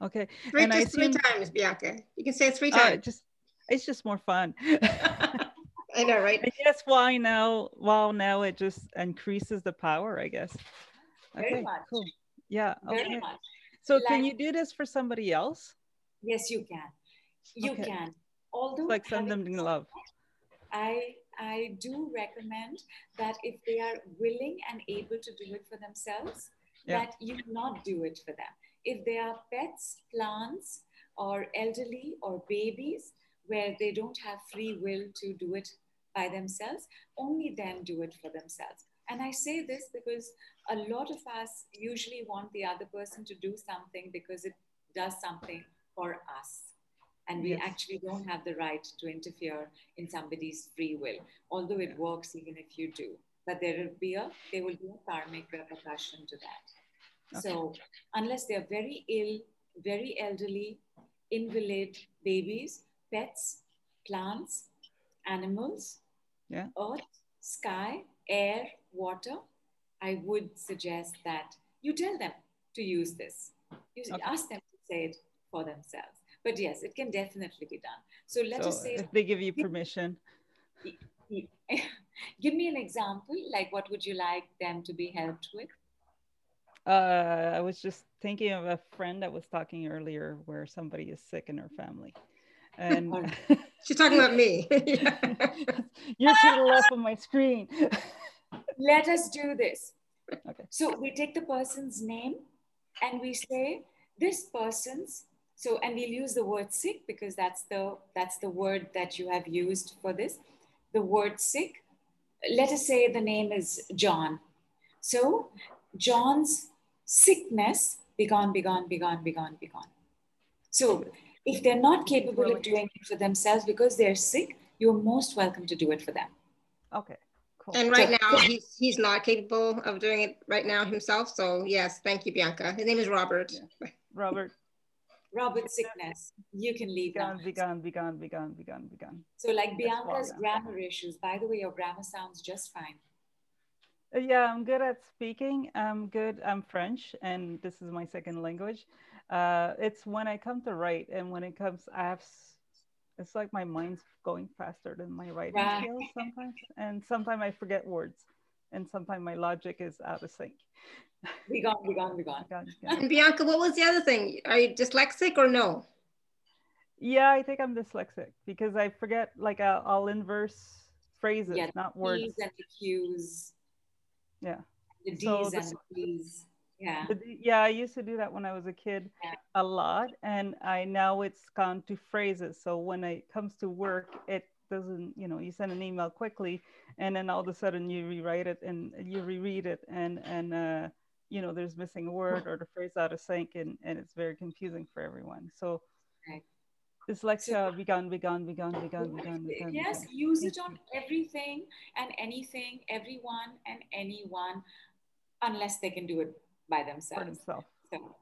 Okay. Three, and just three times, Bianca. You can say it three times. Uh, just it's just more fun. <laughs> I know, right? I guess why now? Well, now it just increases the power, I guess. Okay, Very much. Cool. Yeah. Very much. So like, can you do this for somebody else? Yes, you can. You okay. can. Although like send them love. I I do recommend that if they are willing and able to do it for themselves, yeah. that you not do it for them if they are pets, plants, or elderly or babies where they don't have free will to do it by themselves, only then do it for themselves. And I say this because a lot of us usually want the other person to do something because it does something for us. And we yes. actually don't have the right to interfere in somebody's free will, although it works even if you do. But there will be a there will be a karmic repercussion to that. Okay. So unless they're very ill, very elderly, invalid babies, pets, plants, animals, yeah. earth, sky, air, water, I would suggest that you tell them to use this. You okay. ask them to say it for themselves. But yes, it can definitely be done. So let so us say if they give you permission. <laughs> Give me an example, like what would you like them to be helped with? Uh, I was just thinking of a friend that was talking earlier where somebody is sick in her family. And <laughs> she's talking about me. <laughs> You're to the left of my screen. Let us do this. Okay. So we take the person's name and we say this person's so and we'll use the word sick because that's the that's the word that you have used for this the word sick let us say the name is john so john's sickness, be gone, be gone, be gone, be gone, be gone. So if they're not capable of doing it for themselves because they're sick, you're most welcome to do it for them. Okay. Cool. And right now he's he's not capable of doing it right now himself. So yes, thank you, Bianca. His name is Robert. Yeah. Robert. Robert sickness. You can leave be gone, Be gone, be gone, be gone, be gone. So like Bianca's grammar issues. By the way, your grammar sounds just fine. Uh, yeah, I'm good at speaking. I'm good. I'm French, and this is my second language. Uh, it's when I come to write, and when it comes, I have. It's like my mind's going faster than my writing right. skills sometimes, and sometimes I forget words, and sometimes my logic is out of sync. Be gone, be gone, be gone. be gone, And Bianca, what was the other thing? Are you dyslexic or no? Yeah, I think I'm dyslexic because I forget. Like I'll, I'll inverse phrases, yeah, not words. and the cues yeah. The D's so and the D's. Yeah. yeah, I used to do that when I was a kid yeah. a lot. And I now it's gone to phrases. So when it comes to work, it doesn't, you know, you send an email quickly and then all of a sudden you rewrite it and you reread it and, and, uh, you know, there's missing a word or the phrase out of sync and, and it's very confusing for everyone. So right. Dyslexia, be gone, vegan, be gone, vegan, be gone, vegan. Yes, use it on everything and anything, everyone and anyone, unless they can do it by themselves. For themselves. So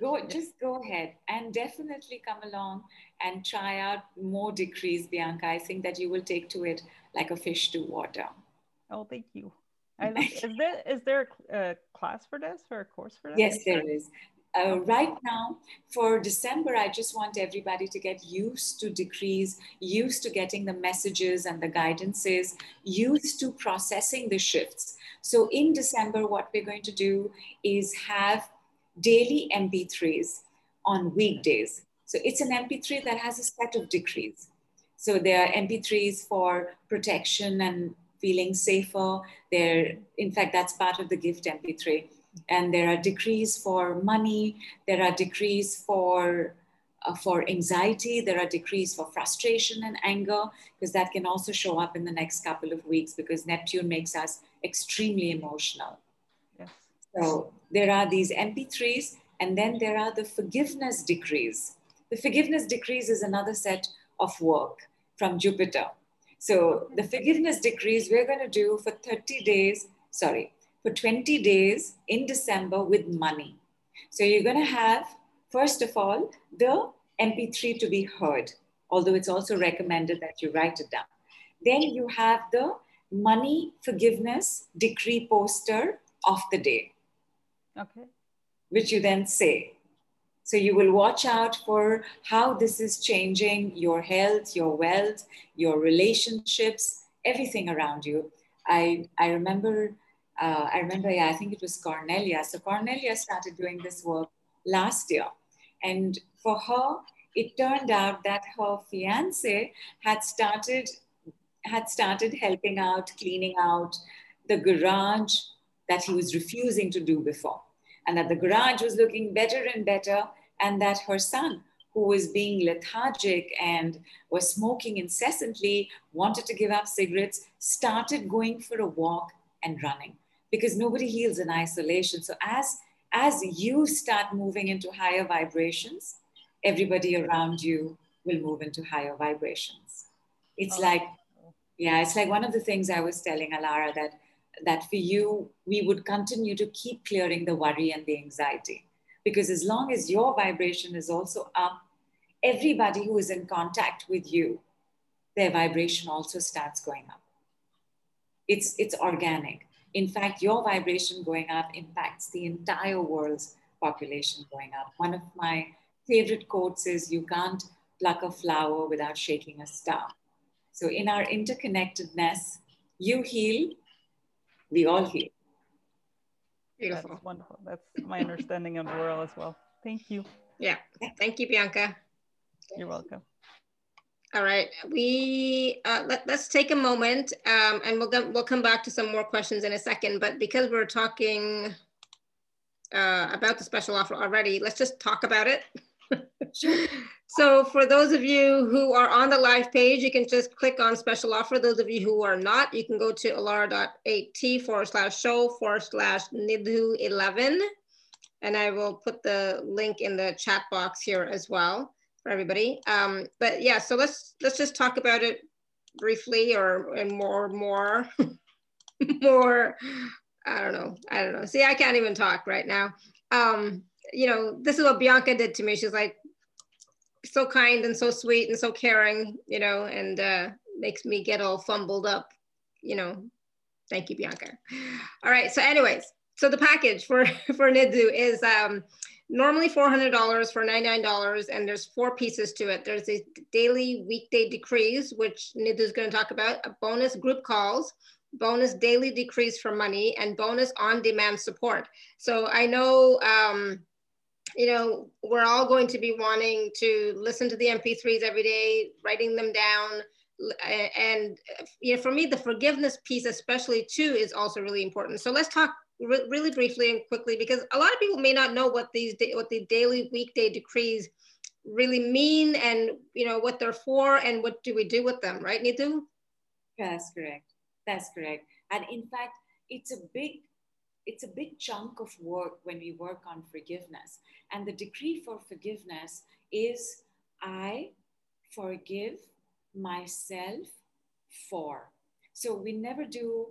go, just go ahead and definitely come along and try out more decrees, Bianca. I think that you will take to it like a fish to water. Oh, thank you. <laughs> is there is there a class for this or a course for this? Yes, there is uh, right now for December, I just want everybody to get used to decrees, used to getting the messages and the guidances, used to processing the shifts. So in December, what we're going to do is have daily MP3s on weekdays. So it's an MP3 that has a set of decrees. So there are MP3s for protection and feeling safer. There, in fact, that's part of the gift MP3 and there are decrees for money there are decrees for uh, for anxiety there are decrees for frustration and anger because that can also show up in the next couple of weeks because neptune makes us extremely emotional yes. so there are these mp3s and then there are the forgiveness decrees the forgiveness decrees is another set of work from jupiter so the forgiveness decrees we're going to do for 30 days sorry for 20 days in December with money. So you're going to have, first of all, the MP3 to be heard, although it's also recommended that you write it down. Then you have the money forgiveness decree poster of the day. Okay. Which you then say. So you will watch out for how this is changing your health, your wealth, your relationships, everything around you. I, I remember uh, I remember, yeah, I think it was Cornelia. So Cornelia started doing this work last year. And for her, it turned out that her fiance had started had started helping out, cleaning out the garage that he was refusing to do before. and that the garage was looking better and better, and that her son, who was being lethargic and was smoking incessantly, wanted to give up cigarettes, started going for a walk and running because nobody heals in isolation. So as as you start moving into higher vibrations, everybody around you will move into higher vibrations. It's oh. like, yeah, it's like one of the things I was telling Alara that that for you, we would continue to keep clearing the worry and the anxiety. Because as long as your vibration is also up, everybody who is in contact with you, their vibration also starts going up. It's, it's organic. In fact, your vibration going up impacts the entire world's population going up. One of my favorite quotes is You can't pluck a flower without shaking a star. So, in our interconnectedness, you heal, we all heal. Beautiful. That's wonderful. That's my understanding of the world as well. Thank you. Yeah. Thank you, Bianca. You're welcome. All right, we uh, let, us take a moment um, and we'll, we'll come back to some more questions in a second, but because we're talking uh, about the special offer already, let's just talk about it. <laughs> so for those of you who are on the live page, you can just click on special offer. Those of you who are not, you can go to alara.at forward slash show forward slash nidhu 11. And I will put the link in the chat box here as well for everybody. Um, but yeah, so let's let's just talk about it briefly or and more more <laughs> more. I don't know. I don't know. See, I can't even talk right now. Um, you know, this is what Bianca did to me. She's like so kind and so sweet and so caring, you know, and uh, makes me get all fumbled up, you know. Thank you, Bianca. All right. So, anyways, so the package for <laughs> for Nidhu is um, normally $400 for $99 and there's four pieces to it. There's a daily weekday decrees, which Nidhu is going to talk about, a bonus group calls, bonus daily decrees for money, and bonus on-demand support. So I know, um, you know, we're all going to be wanting to listen to the MP3s every day, writing them down, and you know, for me, the forgiveness piece, especially too, is also really important. So let's talk re really briefly and quickly because a lot of people may not know what these what the daily weekday decrees really mean and you know what they're for and what do we do with them right Nidhu? That's correct. That's correct. And in fact, it's a big it's a big chunk of work when we work on forgiveness. And the decree for forgiveness is I forgive myself for. So we never do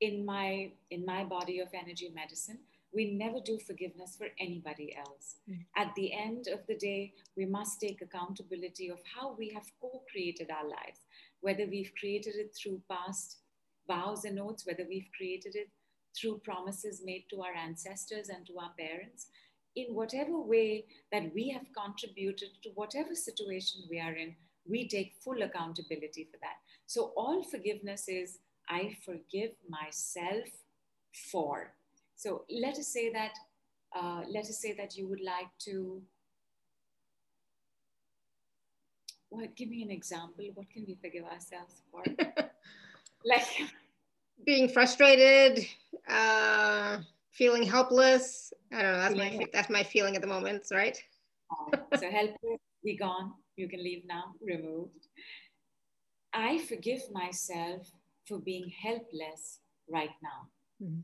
in my in my body of energy medicine we never do forgiveness for anybody else mm. at the end of the day we must take accountability of how we have co-created our lives whether we've created it through past vows and oaths whether we've created it through promises made to our ancestors and to our parents in whatever way that we have contributed to whatever situation we are in we take full accountability for that so all forgiveness is I forgive myself for. So let us say that, uh, let us say that you would like to, well, give me an example. What can we forgive ourselves for? <laughs> like being frustrated, uh, feeling helpless. I don't know. That's my that's my feeling at the moment, right? so helpless, be gone. You can leave now. Removed. I forgive myself for being helpless right now. Mm-hmm.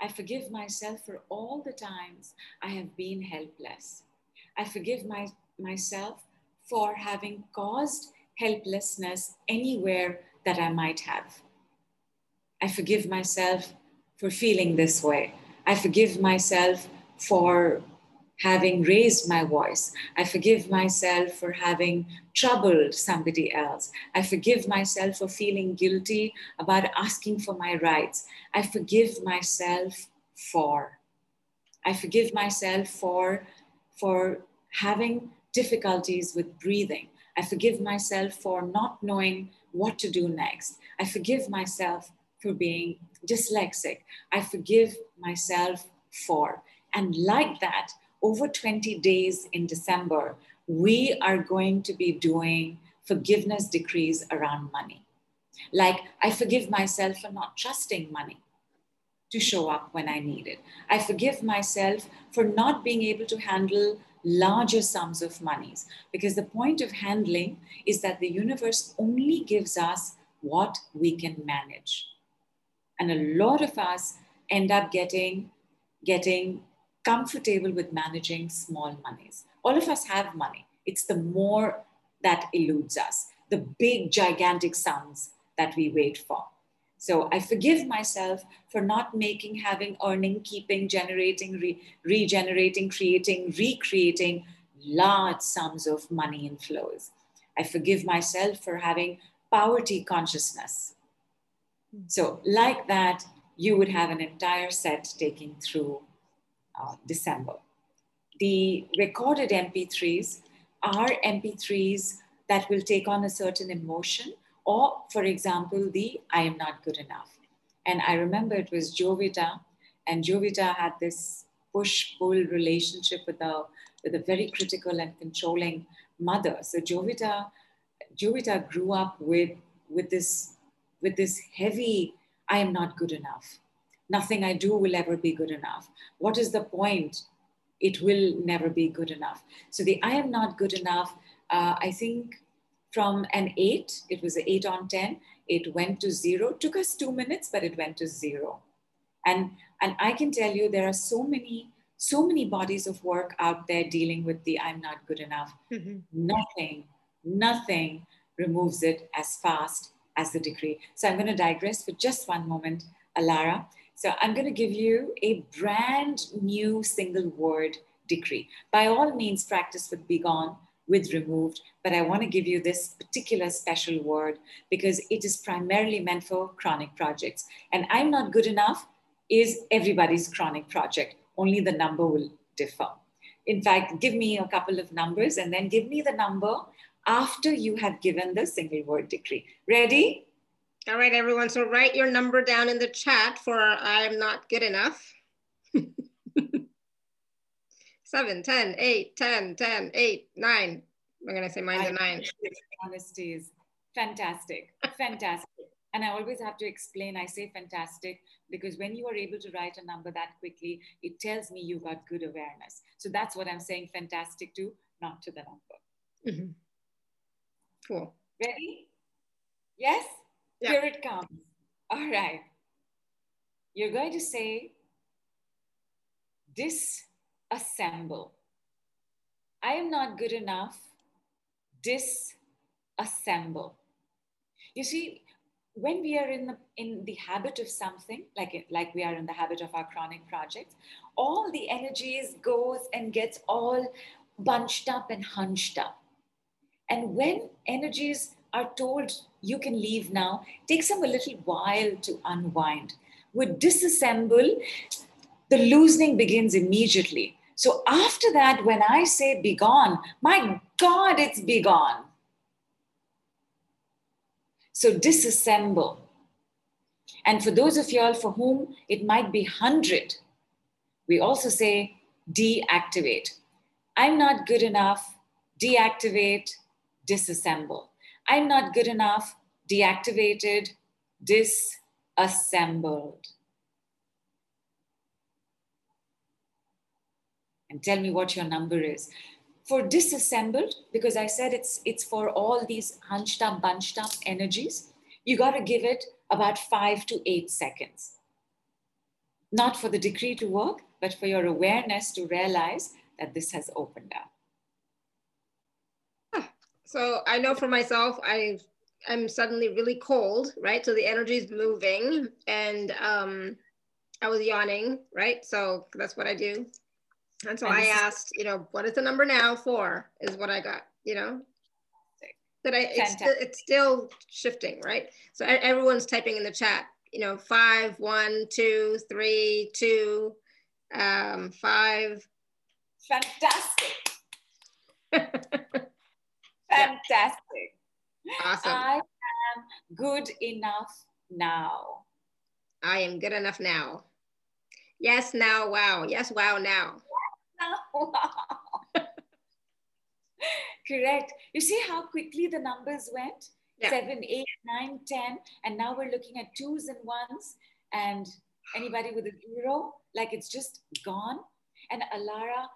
I forgive myself for all the times I have been helpless. I forgive my, myself for having caused helplessness anywhere that I might have. I forgive myself for feeling this way. I forgive myself for having raised my voice. I forgive myself for having troubled somebody else. I forgive myself for feeling guilty about asking for my rights. I forgive myself for. I forgive myself for, for having difficulties with breathing. I forgive myself for not knowing what to do next. I forgive myself for being dyslexic. I forgive myself for. And like that, over 20 days in December, we are going to be doing forgiveness decrees around money. Like, I forgive myself for not trusting money. to show up when I need it. I forgive myself for not being able to handle larger sums of monies because the point of handling is that the universe only gives us what we can manage. And a lot of us end up getting, getting comfortable with managing small monies. All of us have money. It's the more that eludes us, the big, gigantic sums that we wait for. So I forgive myself for not making, having, earning, keeping, generating, re- regenerating, creating, recreating large sums of money inflows. I forgive myself for having poverty consciousness. So, like that, you would have an entire set taking through uh, December. The recorded MP3s are MP3s that will take on a certain emotion or, for example, the I am not good enough. And I remember it was Jovita, and Jovita had this push pull relationship with a, with a very critical and controlling mother. So Jovita, Jovita grew up with, with, this, with this heavy I am not good enough. Nothing I do will ever be good enough. What is the point? It will never be good enough. So the I am not good enough, uh, I think from an eight, it was an eight on 10, it went to zero. Took us two minutes, but it went to zero. And, and I can tell you there are so many, so many bodies of work out there dealing with the I'm not good enough. Mm-hmm. Nothing, nothing removes it as fast as the decree. So I'm going to digress for just one moment, Alara. So I'm going to give you a brand new single word decree. By all means, practice with be gone with removed, but I want to give you this particular special word because it is primarily meant for chronic projects. And I'm not good enough is everybody's chronic project, only the number will differ. In fact, give me a couple of numbers and then give me the number after you have given the single word decree. Ready? All right, everyone. So write your number down in the chat for I'm not good enough. <laughs> 7, 10, 8, 10, 10, 8, 9. I'm going to say mine's I, a 9. Honesty is fantastic. Fantastic. and I always have to explain, I say fantastic because when you are able to write a number that quickly, it tells me you got good awareness. So that's what I'm saying fantastic to, not to the number. Mm-hmm. Cool. Ready? Yes? Yeah. Here it comes. All right. You're going to say, disassemble. I am not good enough. Disassemble. You see, when we are in the, in the habit of something, like, it, like we are in the habit of our chronic projects, all the energies goes and gets all bunched up and hunched up. And when energies are told you can leave now, takes them a little while to unwind. With disassemble, the loosening begins immediately. So after that, when I say be gone, my God, it's be gone. So disassemble. And for those of y'all for whom it might be 100, we also say deactivate. I'm not good enough, deactivate, disassemble. I'm not good enough, deactivated, disassembled. and tell me what your number is. For disassembled, because I said it's, it's for all these hunched up, bunched up energies, you got to give it about five to eight seconds. Not for the decree to work, but for your awareness to realize that this has opened up. So I know for myself, I I'm suddenly really cold, right? So the energy is moving, and um, I was yawning, right? So that's what I do. And so and I asked, you know, what is the number now for? Is what I got, you know. That I it's, st- it's still shifting, right? So everyone's typing in the chat, you know, five, one, two, three, two, um, five. Fantastic. <laughs> Fantastic. Awesome. I am good enough now. I am good enough now. Yes, now, wow. Yes, wow, now. Yes, wow. <laughs> Correct. You see how quickly the numbers went? Yeah. Seven, eight, nine, ten, and now we're looking at twos and ones. And Anybody with a zero? Like it's just gone? And Alara,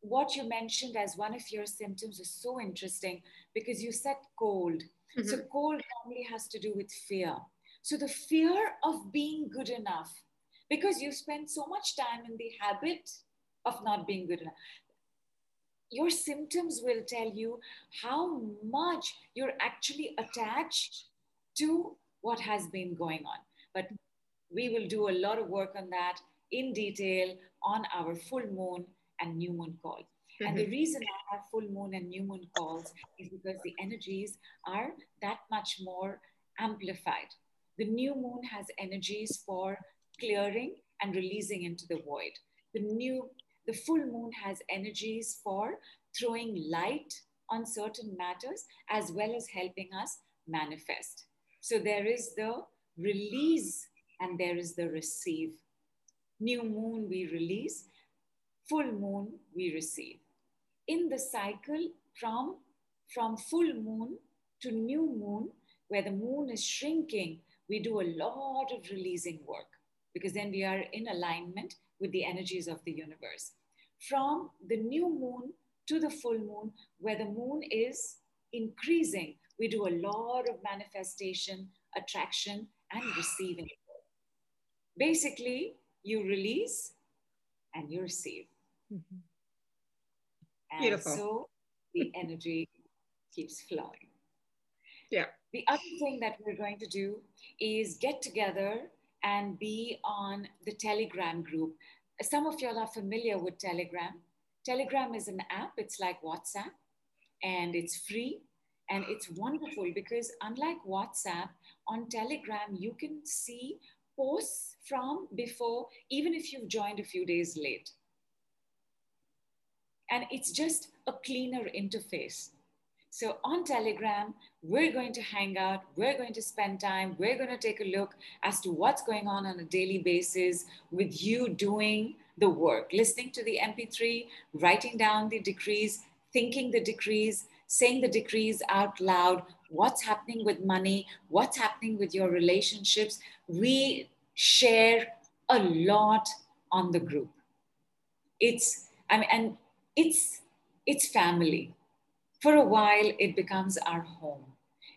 what you mentioned as one of your symptoms is so interesting because you said cold. Mm-hmm. So, cold normally has to do with fear. So, the fear of being good enough, because you spend so much time in the habit of not being good enough, your symptoms will tell you how much you're actually attached to what has been going on. But we will do a lot of work on that in detail on our full moon and new moon call. Mm-hmm. And the mm-hmm. reason I have full moon and new moon calls is because the energies are that much more amplified. The new moon has energies for clearing and releasing into the void. The new, the full moon has energies for throwing light on certain matters as well as helping us manifest. So there is the release and there is the receive. New moon we release, full moon we receive. In the cycle from, from full moon to new moon, where the moon is shrinking, we do a lot of releasing work because then we are in alignment with the energies of the universe. From the new moon to the full moon, where the moon is increasing, we do a lot of manifestation, attraction, and receiving. Basically, you release and you receive. Mm-hmm. And Beautiful. so the <laughs> energy keeps flowing. Yeah. The other thing that we're going to do is get together and be on the Telegram group. Some of y'all are familiar with Telegram. Telegram is an app, it's like WhatsApp, and it's free. And it's wonderful because, unlike WhatsApp, on Telegram, you can see posts from before, even if you've joined a few days late. And it's just a cleaner interface. So on Telegram, we're going to hang out, we're going to spend time, we're going to take a look as to what's going on on a daily basis with you doing the work, listening to the MP3, writing down the decrees, thinking the decrees, saying the decrees out loud, what's happening with money, what's happening with your relationships. We share a lot on the group. It's, I mean, and it's, it's family. For a while, it becomes our home.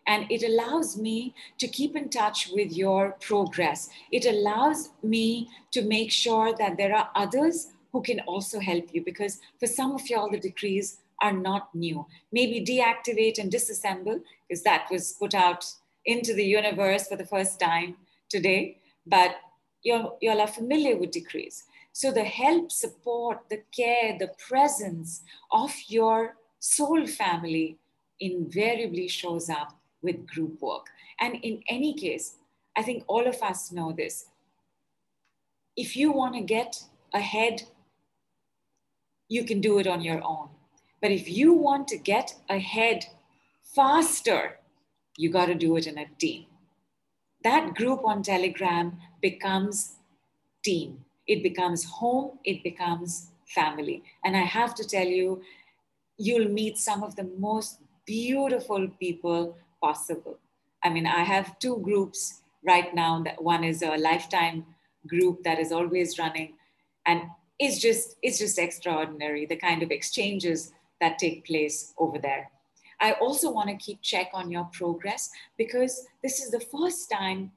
And it allows me to keep in touch with your progress. It allows me to make sure that there are others who can also help you because for some of y'all, the decrees are not new. Maybe deactivate and disassemble, because that was put out into the universe for the first time today. But you all are familiar with decrees. So the help, support, the care, the presence of your soul family invariably shows up with group work. And in any case, I think all of us know this. If you want to get ahead, you can do it on your own. But if you want to get ahead faster, you got to do it in a team. That group on Telegram becomes team. It becomes home, it becomes family. And I have to tell you, you'll meet some of the most beautiful people possible. I mean, I have two groups right now. That one is a lifetime group that is always running, and it's just it's just extraordinary the kind of exchanges that take place over there. I also want to keep check on your progress because this is the first time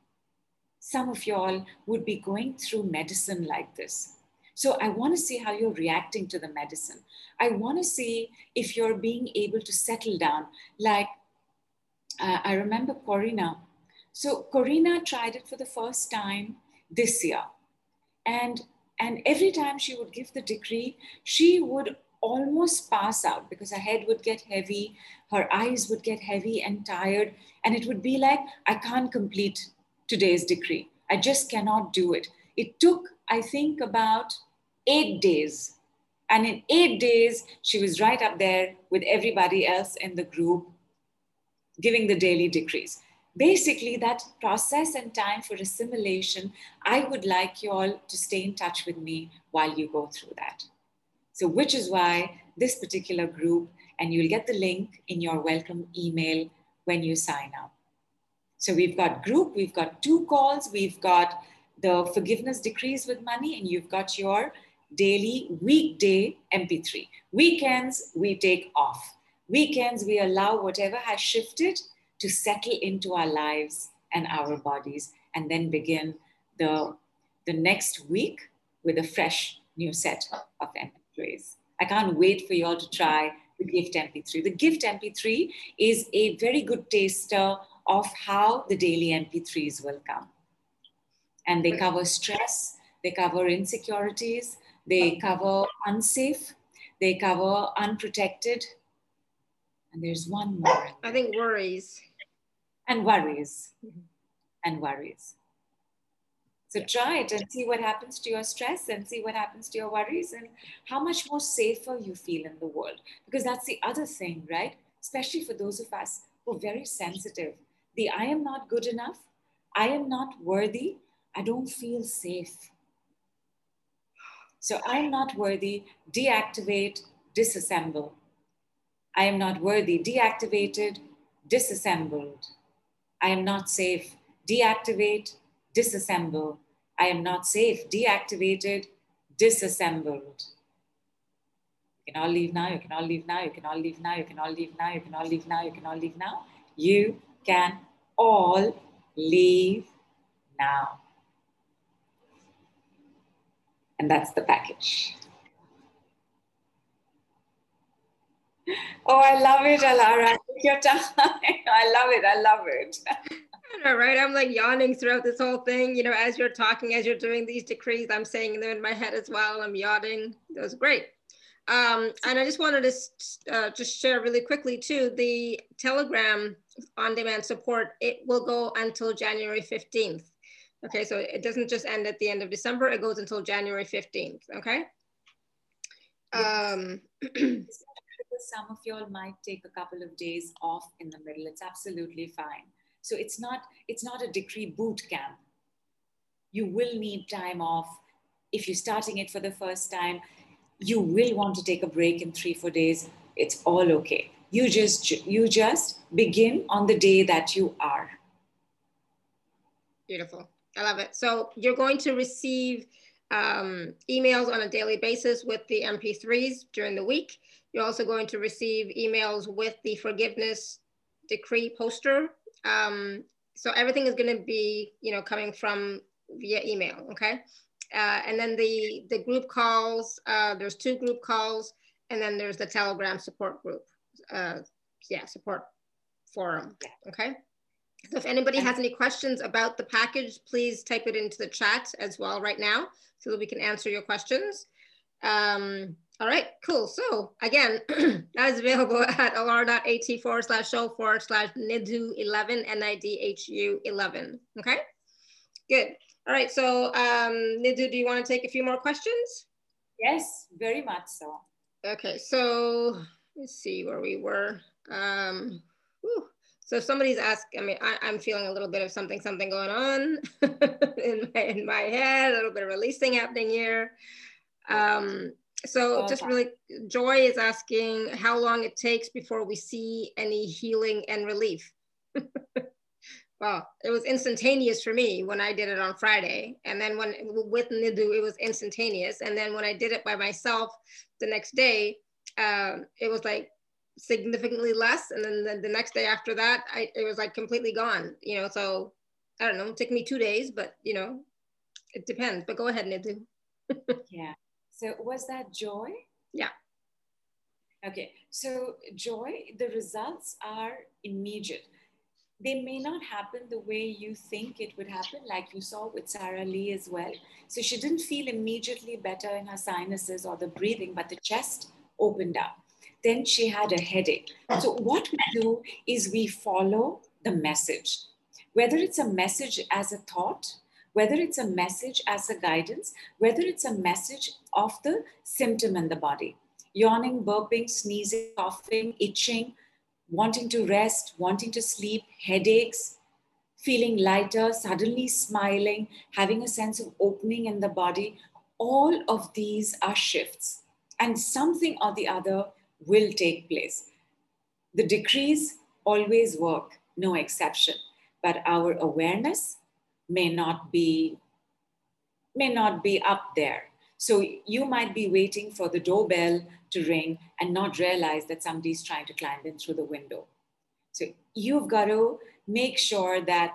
some of y'all would be going through medicine like this. So I want to see how you're reacting to the medicine. I want to see if you're being able to settle down. Like uh, I remember Corina. So Corina tried it for the first time this year. And, and every time she would give the decree, she would almost pass out because her head would get heavy, her eyes would get heavy and tired, and it would be like, I can't complete today's decree. I just cannot do it. It took, I think, about eight days. And in eight days, she was right up there with everybody else in the group giving the daily decrees. Basically, that process and time for assimilation, I would like you all to stay in touch with me while you go through that. So, which is why this particular group, and you'll get the link in your welcome email when you sign up. So, we've got group, we've got two calls, we've got the forgiveness decrees with money, and you've got your daily weekday MP3. Weekends, we take off. Weekends, we allow whatever has shifted to settle into our lives and our bodies, and then begin the, the next week with a fresh new set of MP3s. I can't wait for you all to try the Gift MP3. The Gift MP3 is a very good taster of how the daily MP3s will come. And they cover stress, they cover insecurities, they cover unsafe, they cover unprotected. And there's one more. I think worries. And worries. Mm-hmm. And worries. So try it and see what happens to your stress and see what happens to your worries and how much more safer you feel in the world. Because that's the other thing, right? Especially for those of us who are very sensitive. The I am not good enough, I am not worthy, I don't feel safe. So I'm not worthy, deactivate, disassemble. I am not worthy, deactivated, disassembled. I am not safe, deactivate, disassemble. I am not safe, deactivated, disassembled. You can all leave now, you can all leave now, you can all leave now, you can all leave now, you can all leave now, you can all leave now. You can all leave now. And that's the package. <laughs> Oh, I love it, Alara. Take your time. <laughs> I love it. I love it. I know, right? I'm like yawning throughout this whole thing. You know, as you're talking, as you're doing these decrees, I'm saying them in my head as well. I'm yawning. That was great. Um, and I just wanted to uh, just share really quickly too, the Telegram on-demand support, it will go until January 15th. Okay, so it doesn't just end at the end of December, it goes until January 15th, okay? Um, <clears throat> Some of y'all might take a couple of days off in the middle. It's absolutely fine. So it's not, it's not a decree boot camp. You will need time off. If you're starting it for the first time, you will want to take a break in three, four days. It's all okay. You just, you just begin on the day that you are. Beautiful. I love it. So you're going to receive um, emails on a daily basis with the MP3s during the week. You're also going to receive emails with the forgiveness decree poster. Um, so everything is going to be, you know, coming from via email. Okay. Uh, and then the the group calls. Uh, there's two group calls, and then there's the Telegram support group. Uh, yeah, support forum. Okay. So if anybody has any questions about the package, please type it into the chat as well right now so that we can answer your questions. Um, all right, cool. So again, <clears throat> that is available <laughs> at alara.at forward slash show forward slash NIDHU 11, N-I-D-H-U 11. Okay, good. All right, so um, Nidhu, do you want to take a few more questions? Yes, very much so. Okay, so let's see where we were. Um, whew. So if somebody's asking, I mean, I, am feeling a little bit of something, something going on <laughs> in, my, in my head, a little bit of releasing happening here. Um, so okay. just really, Joy is asking how long it takes before we see any healing and relief. <laughs> well, it was instantaneous for me when I did it on Friday. And then when with Nidhu, it was instantaneous. And then when I did it by myself the next day, uh, it was like significantly less. And then the, the next day after that, I, it was like completely gone, you know, so I don't know, it took me two days, but you know, it depends, but go ahead, Nidhu. <laughs> yeah. So was that joy? Yeah. Okay. So joy, the results are immediate. They may not happen the way you think it would happen, like you saw with Sarah Lee as well. So she didn't feel immediately better in her sinuses or the breathing, but the chest opened up then she had a headache. So, what we do is we follow the message, whether it's a message as a thought, whether it's a message as a guidance, whether it's a message of the symptom in the body yawning, burping, sneezing, coughing, itching, wanting to rest, wanting to sleep, headaches, feeling lighter, suddenly smiling, having a sense of opening in the body. All of these are shifts. And something or the other will take place. The decrees always work, no exception, but our awareness may not be may not be up there. So you might be waiting for the doorbell to ring and not realize that somebody's trying to climb in through the window. So you've got to make sure that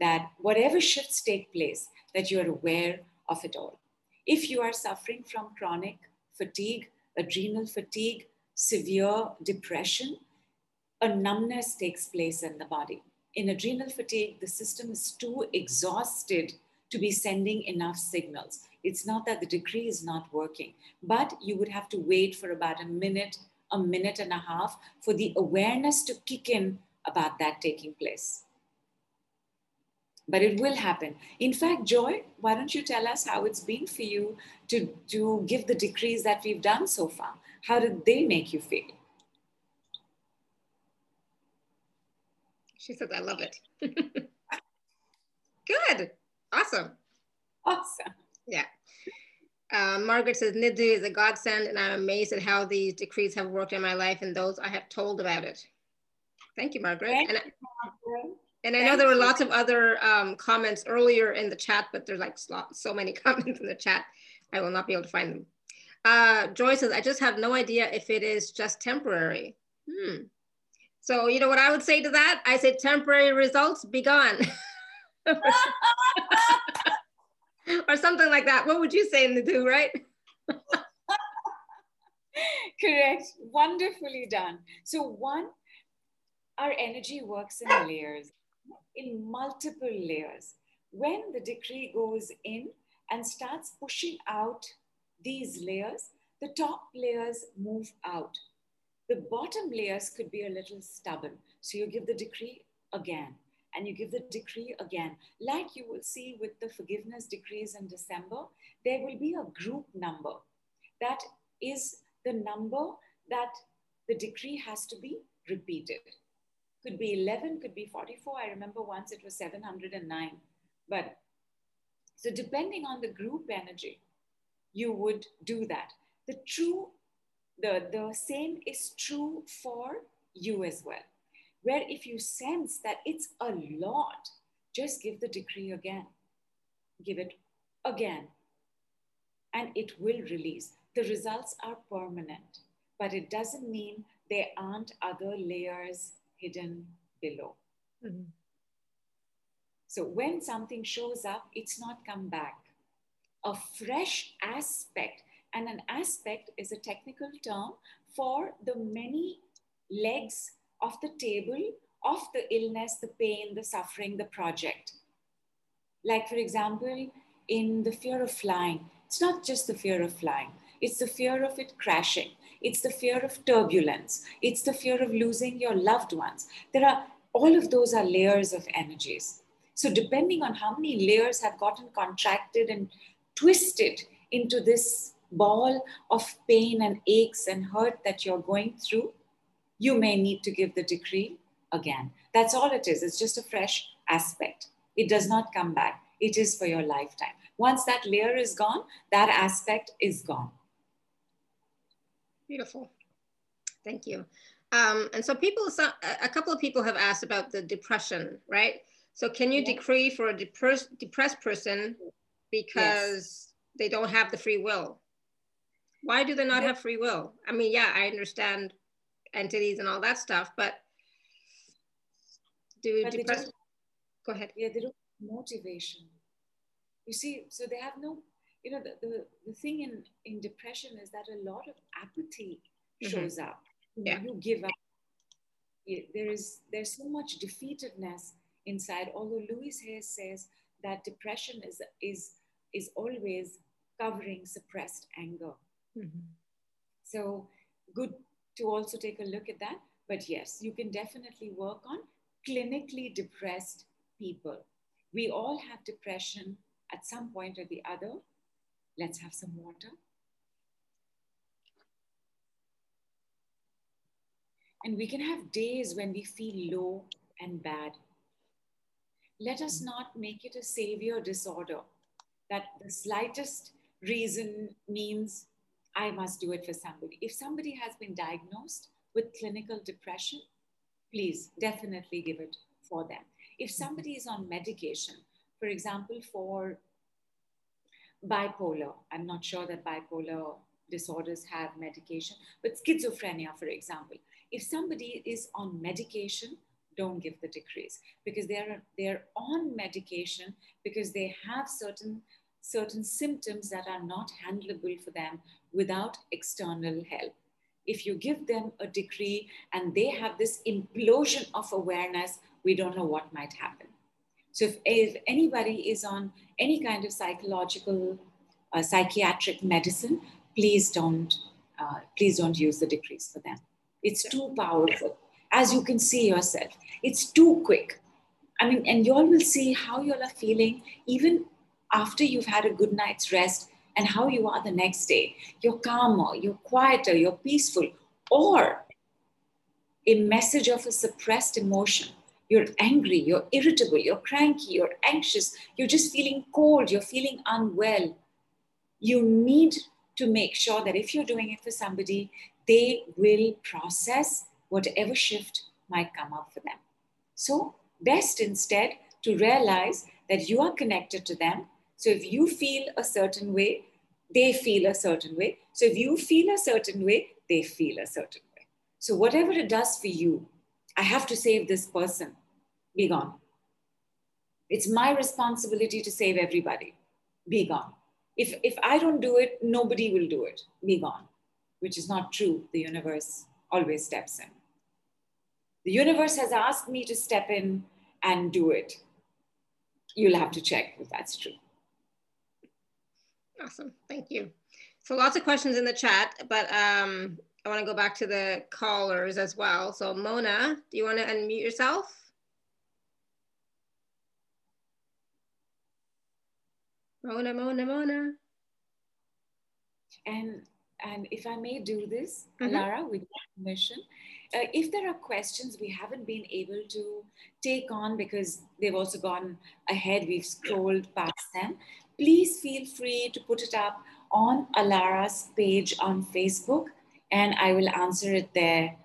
that whatever shifts take place, that you're aware of it all. If you are suffering from chronic fatigue, adrenal fatigue, severe depression, a numbness takes place in the body. In adrenal fatigue, the system is too exhausted to be sending enough signals. It's not that the decree is not working, but you would have to wait for about a minute, a minute and a half for the awareness to kick in about that taking place. But it will happen. In fact, Joy, why don't you tell us how it's been for you to, to give the decrees that we've done so far? How did they make you feel? She says, I love it. <laughs> Good. Awesome. Awesome. Yeah. Uh, Margaret says, Nidhu is a godsend, and I'm amazed at how these decrees have worked in my life and those I have told about it. Thank you, Margaret. Thank and, you, Margaret. And I know there were lots of other um, comments earlier in the chat, but there's like so many <laughs> comments in the chat, I will not be able to find them. Uh, Joy says, I just have no idea if it is just temporary. Hmm. So, you know what I would say to that? I say temporary results, be gone. <laughs> or something like that. What would you say Nidhu, right? <laughs> Correct. Wonderfully done. So, one, our energy works in layers, in multiple layers. When the decree goes in and starts pushing out these layers, the top layers move out. The bottom layers could be a little stubborn. So you give the decree again and you give the decree again. Like you will see with the forgiveness decrees in December, there will be a group number that is the number that the decree has to be repeated. Could be 11, could be 44. I remember once it was 709. But so depending on the group energy, you would do that. The true, the, the same is true for you as well where if you sense that it's a lot, just give the decree again. Give it again. And it will release. The results are permanent, but it doesn't mean there aren't other layers hidden below. Mm-hmm. So when something shows up, it's not come back. A fresh aspect, and an aspect is a technical term for the many legs of the table of the illness, the pain, the suffering, the project. Like, for example, in the fear of flying, it's not just the fear of flying, it's the fear of it crashing, it's the fear of turbulence, it's the fear of losing your loved ones. There are all of those are layers of energies. So, depending on how many layers have gotten contracted and twisted into this ball of pain and aches and hurt that you're going through, you may need to give the decree again. That's all it is. It's just a fresh aspect. It does not come back. It is for your lifetime. Once that layer is gone, that aspect is gone. Beautiful. Thank you. Um, and so people, a couple of people have asked about the depression, right? So can you yeah. decree for a depressed, depressed person because yes. they don't have the free will? Why do they not have free will? I mean, yeah, I understand entities and all that stuff, but do but depress? Go ahead. Yeah, they don't motivation. You see, so they have no, you know, the, the, the thing in, in depression is that a lot of apathy mm-hmm. shows up. Yeah. You give up. There is there's so much defeatedness inside. Although Louise Hay says that depression is is is always covering suppressed anger. Mm-hmm. So good to also take a look at that. But yes, you can definitely work on clinically depressed people. We all have depression at some point or the other. Let's have some water. And we can have days when we feel low and bad. Let us not make it a savior disorder that the slightest reason means I must do it for somebody. If somebody has been diagnosed with clinical depression, please definitely give it for them. If somebody is on medication, for example, for bipolar. I'm not sure that bipolar disorders have medication, but schizophrenia, for example, if somebody is on medication, don't give the decrees because they're they're on medication because they have certain certain symptoms that are not handleable for them without external help. If you give them a decree and they have this implosion of awareness, we don't know what might happen. So if, if anybody is on any kind of psychological, uh, psychiatric medicine, please don't, uh, please don't use the decrees for them. It's too powerful. As you can see yourself, it's too quick. I mean, and you all will see how you all are feeling even after you've had a good night's rest and how you are the next day. You're calmer, you're quieter, you're peaceful, or a message of a suppressed emotion. You're angry, you're irritable, you're cranky, you're anxious, you're just feeling cold, you're feeling unwell. You need to make sure that if you're doing it for somebody, they will process whatever shift might come up for them. So, best instead to realize that you are connected to them. So, if you feel a certain way, they feel a certain way. So, if you feel a certain way, they feel a certain way. So, whatever it does for you, I have to save this person, be gone. It's my responsibility to save everybody, be gone. If, if I don't do it, nobody will do it, be gone, which is not true. The universe always steps in. The universe has asked me to step in and do it. You'll have to check if that's true. Awesome, thank you. So lots of questions in the chat, but um, I want to go back to the callers as well. So Mona, do you want to unmute yourself? Mona, Mona, Mona. And and if I may do this, mm-hmm. Lara, with your permission, uh, if there are questions we haven't been able to take on because they've also gone ahead, we've scrolled past them, please feel free to put it up on Alara's page on Facebook, and I will answer it there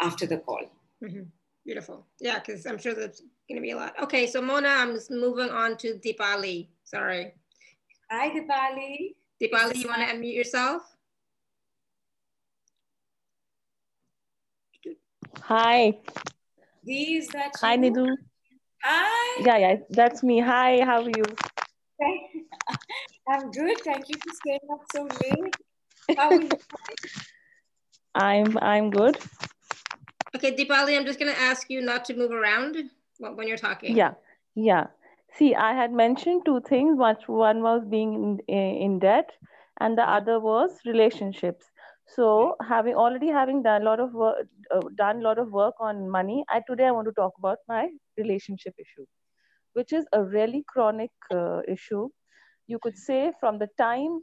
after the call. Mm-hmm. Beautiful. Yeah, because I'm sure there's going to be a lot. Okay, so Mona, I'm just moving on to Deepali. Sorry. Hi, Dipali. Dipali, you want to unmute yourself? Hi. Is that Hi, you? Nidhu. Hi. Yeah, yeah, that's me. Hi, how are you? <laughs> I'm good. Thank you for staying up so late. How are you? <laughs> I'm I'm good. Okay, Dipali, I'm just going to ask you not to move around when you're talking. Yeah, yeah. See, I had mentioned two things. One, one was being in, in debt, and the other was relationships. So, having already having done a lot of work, uh, done a lot of work on money, I today I want to talk about my relationship issue, which is a really chronic uh, issue. You could say from the time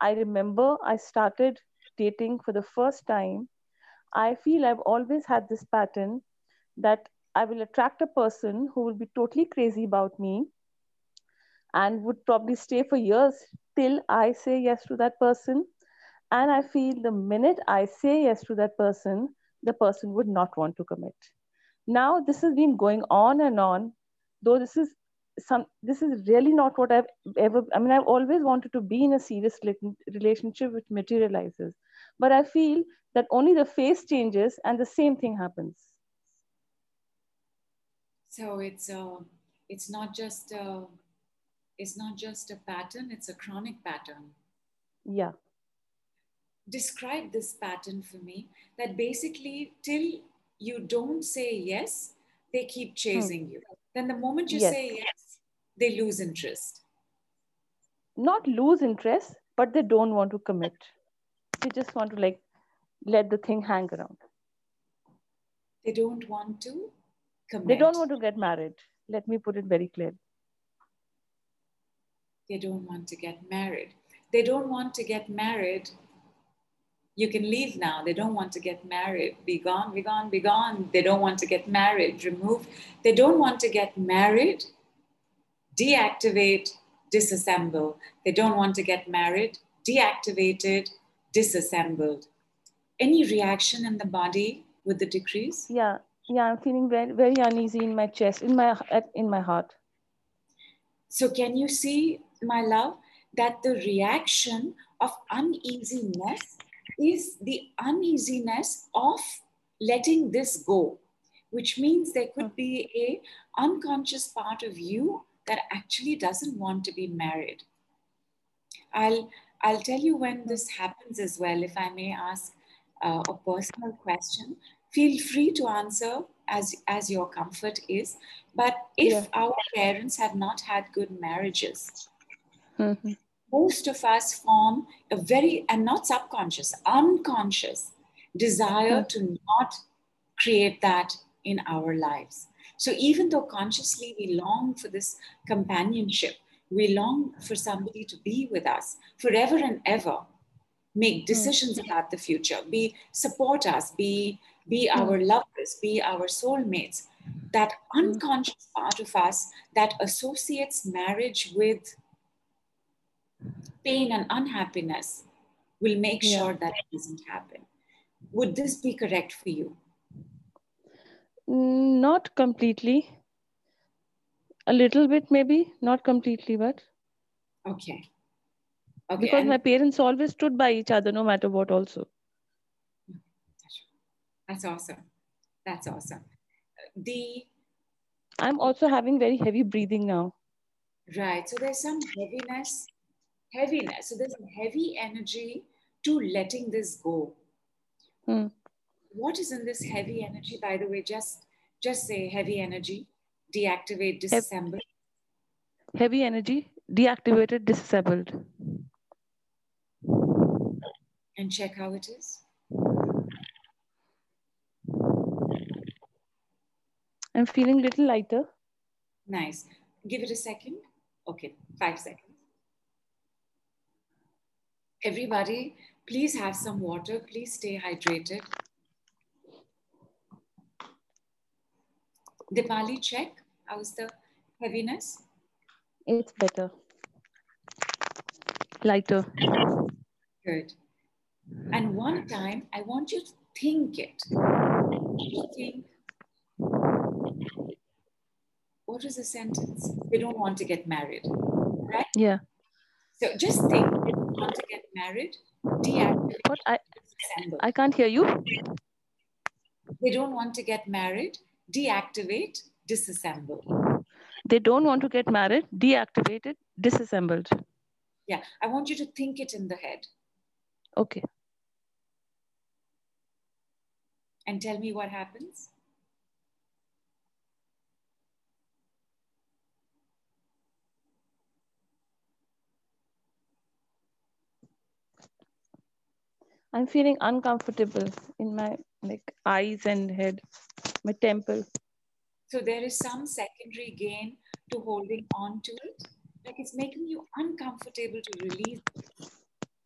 I remember I started dating for the first time, I feel I've always had this pattern that I will attract a person who will be totally crazy about me and would probably stay for years till I say yes to that person. And I feel the minute I say yes to that person, the person would not want to commit. Now, this has been going on and on, though this is some this is really not what i've ever i mean i've always wanted to be in a serious relationship which materializes but i feel that only the face changes and the same thing happens so it's uh, it's not just uh, it's not just a pattern it's a chronic pattern yeah describe this pattern for me that basically till you don't say yes they keep hmm. chasing hmm. you then the moment you yes. say yes they lose interest not lose interest but they don't want to commit they just want to like let the thing hang around they don't want to commit they don't want to get married let me put it very clear they don't want to get married they don't want to get married you can leave now. They don't want to get married. Be gone, be gone, be gone. They don't want to get married. Remove. They don't want to get married. Deactivate, disassemble. They don't want to get married. Deactivated, disassembled. Any reaction in the body with the decrees? Yeah, yeah. I'm feeling very, very uneasy in my chest, in my in my heart. So can you see, my love, that the reaction of uneasiness is the uneasiness of letting this go which means there could be a unconscious part of you that actually doesn't want to be married i'll i'll tell you when this happens as well if i may ask uh, a personal question feel free to answer as as your comfort is but if yeah. our parents have not had good marriages mm-hmm. most of us form a very and not subconscious unconscious desire mm-hmm. to not create that in our lives so even though consciously we long for this companionship we long for somebody to be with us forever and ever make hmm. decisions mm-hmm. about the future be support us be be hmm. our lovers, be our soulmates. That hmm. unconscious part of us that associates marriage with pain and unhappiness will make yeah. sure that it doesn't happen. Would this be correct for you? Not completely. A little bit, maybe, not completely, but. Okay. Okay. Because and my parents always stood by each other no matter what, also. That's awesome. That's awesome. The I'm also having very heavy breathing now. Right. So there's some heaviness, heaviness. So there's a heavy energy to letting this go. Hmm. What is in this heavy energy, by the way? Just just say heavy energy, deactivate, disassemble. Heavy energy, deactivated, disassembled. And check how it is. I'm feeling a little lighter. Nice. Give it a second. Okay, five seconds. Everybody, please have some water. Please stay hydrated. Dipali, check. How's the heaviness? It's better. Lighter. Good. And one time, I want you to think it. Think what is the sentence? They don't want to get married, right? Yeah. So just think, they don't want to get married, deactivate. What? I, I can't hear you. They don't want to get married, deactivate, disassemble. They don't want to get married, deactivated, disassembled. Yeah, I want you to think it in the head. Okay. And tell me what happens. I'm feeling uncomfortable in my like eyes and head, my temple. So there is some secondary gain to holding on to it. Like it's making you uncomfortable to release it.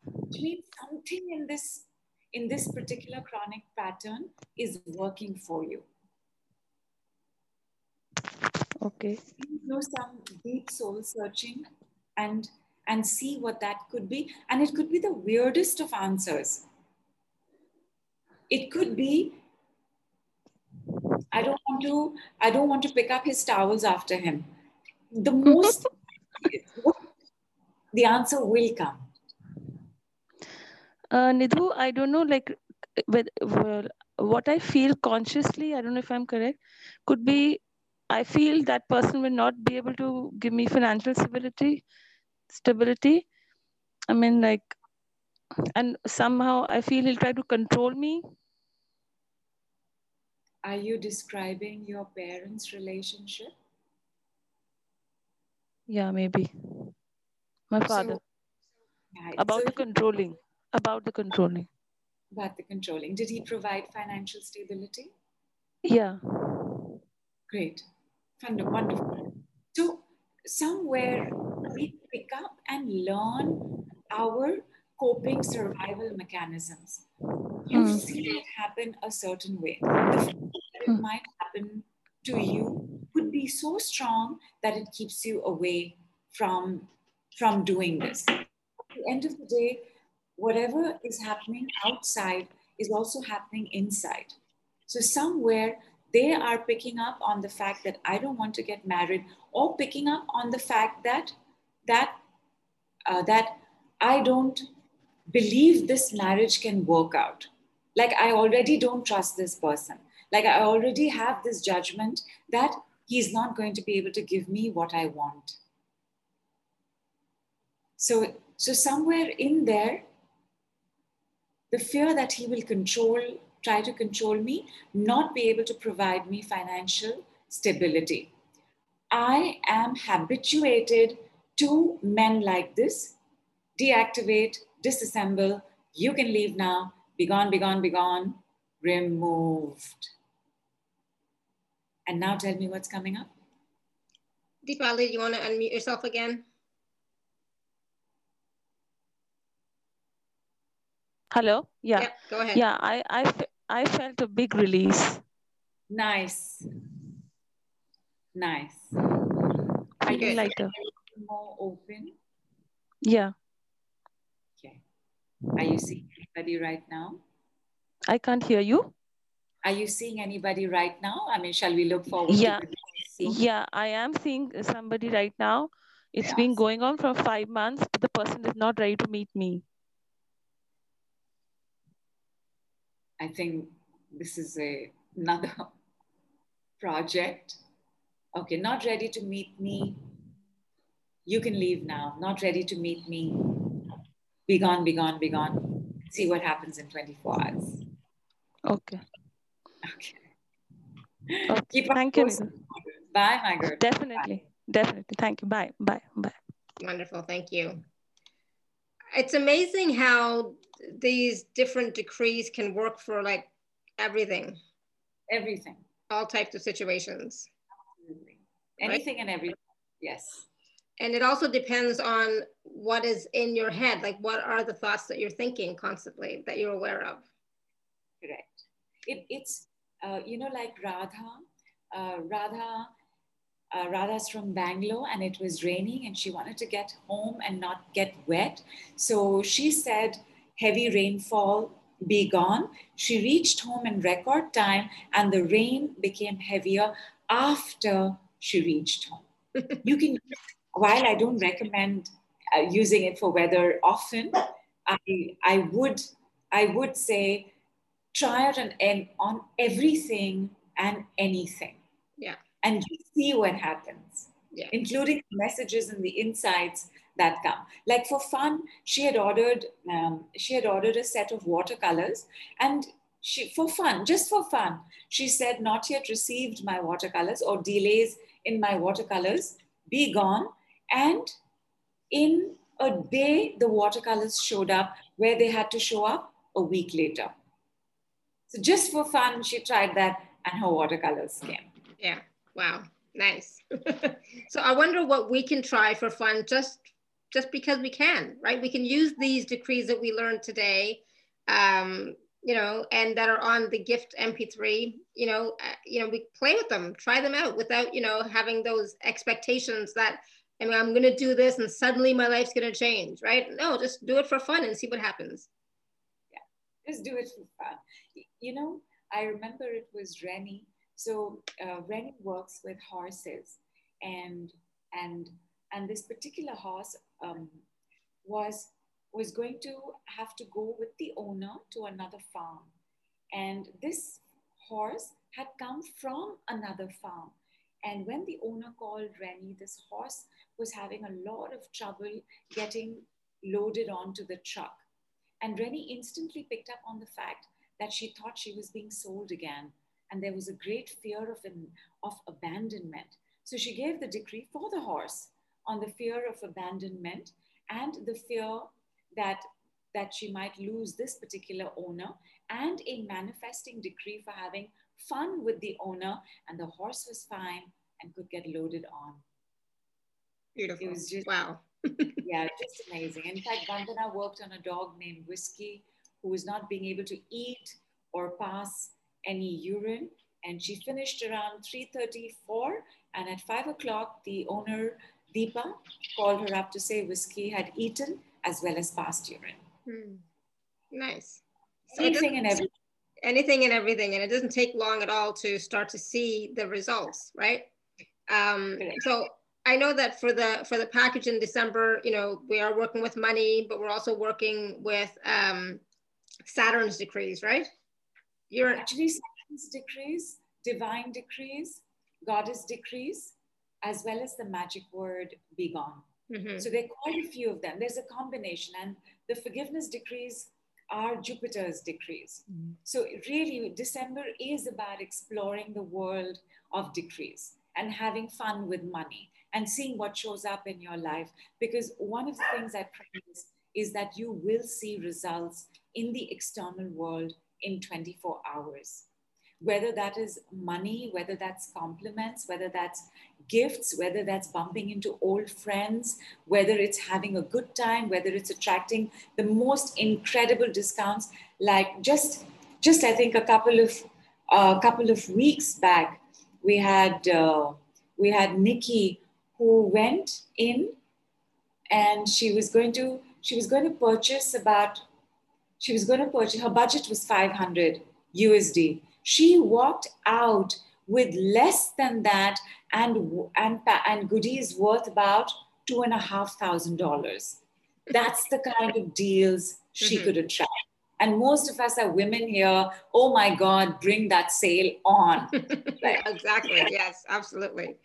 Which means something in this in this particular chronic pattern is working for you. Okay. You know some deep soul searching and and see what that could be. And it could be the weirdest of answers. It could be, I don't want to, I don't want to pick up his towels after him. The most, the answer will come. Uh, Nidhu, I don't know, like, with, well, what I feel consciously, I don't know if I'm correct, could be I feel that person will not be able to give me financial stability. Stability. I mean, like, and somehow I feel he'll try to control me are you describing your parents' relationship? Yeah, maybe. My father. So. About so the controlling. About the controlling. About the controlling. Did he provide financial stability? Yeah. Great. Wonderful. Wonderful. So somewhere we pick up and learn our coping survival mechanisms. You mm. see it happen a certain way. The fact that it might happen to you could be so strong that it keeps you away from, from doing this. At the end of the day, whatever is happening outside is also happening inside. So somewhere they are picking up on the fact that I don't want to get married, or picking up on the fact that that uh, that I don't believe this marriage can work out. Like I already don't trust this person. Like I already have this judgment that he's not going to be able to give me what I want. So, so somewhere in there, the fear that he will control, try to control me, not be able to provide me financial stability. I am habituated to men like this deactivate, disassemble, you can leave now, be gone, be gone, be gone, removed. And now tell me what's coming up. Deepali, you want to unmute yourself again? Hello. Yeah. yeah go ahead. Yeah, I, I, I felt a big release. Nice. Nice. Are you like a more open? Yeah. Are you seeing anybody right now? I can't hear you. Are you seeing anybody right now? I mean, shall we look forward yeah. Yeah, I am seeing somebody right now. It's yes. been going on for five months, but the person is not ready to meet me. I think this is a, another project. Okay, not ready to meet me. You can leave now. Not ready to meet me. Be gone, be gone, be gone. See what happens in 24 hours. Okay. Okay. okay. Keep Thank you. Bye, my girl. Definitely. Bye. Definitely. Thank you. Bye. Bye. Bye. Wonderful. Thank you. It's amazing how these different decrees can work for like everything. Everything. All types of situations. Absolutely. Anything right? and everything. Yes. And it also depends on what is in your head. Like, what are the thoughts that you're thinking constantly that you're aware of? Correct. It, it's, uh, you know, like Radha. Uh, Radha uh, Radha's from Bangalore and it was raining and she wanted to get home and not get wet. So she said, heavy rainfall be gone. She reached home in record time and the rain became heavier after she reached home. <laughs> you can, while I don't recommend uh, using it for weather often, I, I would I would say try it on, on everything and anything. Yeah. And you see what happens, yeah. including messages and the insights that come. Like for fun, she had ordered um, she had ordered a set of watercolors, and she for fun, just for fun, she said, "Not yet received my watercolors or delays in my watercolors. Be gone." And in a day, the watercolors showed up where they had to show up a week later. So just for fun, she tried that, and her watercolors came. Yeah. Wow. Nice. <laughs> so I wonder what we can try for fun just just because we can, right? We can use these decrees that we learned today, um, you know, and that are on the gift MP3. You know, uh, you know, we play with them, try them out without, you know, having those expectations that Mean, I'm going to do this and suddenly my life's going to change, right? No, just do it for fun and see what happens. Yeah, just do it for fun. You know, I remember it was Rennie so uh, Rennie works with horses, and and and this particular horse um, was was going to have to go with the owner to another farm, and this horse had come from another farm. And when the owner called Rennie, this horse was having a lot of trouble getting loaded onto the truck. And Rennie instantly picked up on the fact that she thought she was being sold again and there was a great fear of, an, of abandonment. So she gave the decree for the horse on the fear of abandonment and the fear that, that she might lose this particular owner, and a manifesting decree for having fun with the owner, and the horse was fine and could get loaded on. Beautiful. It was just wow. <laughs> yeah, just amazing. In fact, Vandana worked on a dog named Whiskey who was not being able to eat or pass any urine. And she finished around 3.34 and at five o'clock, the owner, Deepa, called her up to say whiskey had eaten as well as passed urine. Hmm. Nice. anything and everything. Anything and everything. And it doesn't take long at all to start to see the results, right? Um, so I know that for the for the package in December, you know, we are working with money, but we're also working with um, Saturn's decrees, right? You're actually Saturn's decrees, divine decrees, goddess decrees, as well as the magic word be gone. Mm-hmm. So there are quite a few of them. There's a combination, and the forgiveness decrees are Jupiter's decrees. Mm-hmm. So really, December is about exploring the world of decrees and having fun with money and seeing what shows up in your life. Because one of the things I promise is that you will see results in the external world in 24 hours. Whether that is money, whether that's compliments, whether that's gifts, whether that's bumping into old friends, whether it's having a good time, whether it's attracting the most incredible discounts. Like just, just I think a couple of a uh, couple of weeks back, we had uh, we had Nikki who went in and she was going to she was going to purchase about she was going to purchase her budget was 500 usd she walked out with less than that and and and goodies worth about two and a half thousand dollars. That's the kind of deals she mm-hmm. could attract. And most of us are women here oh my god bring that sale on. <laughs> Right. exactly. Yes absolutely.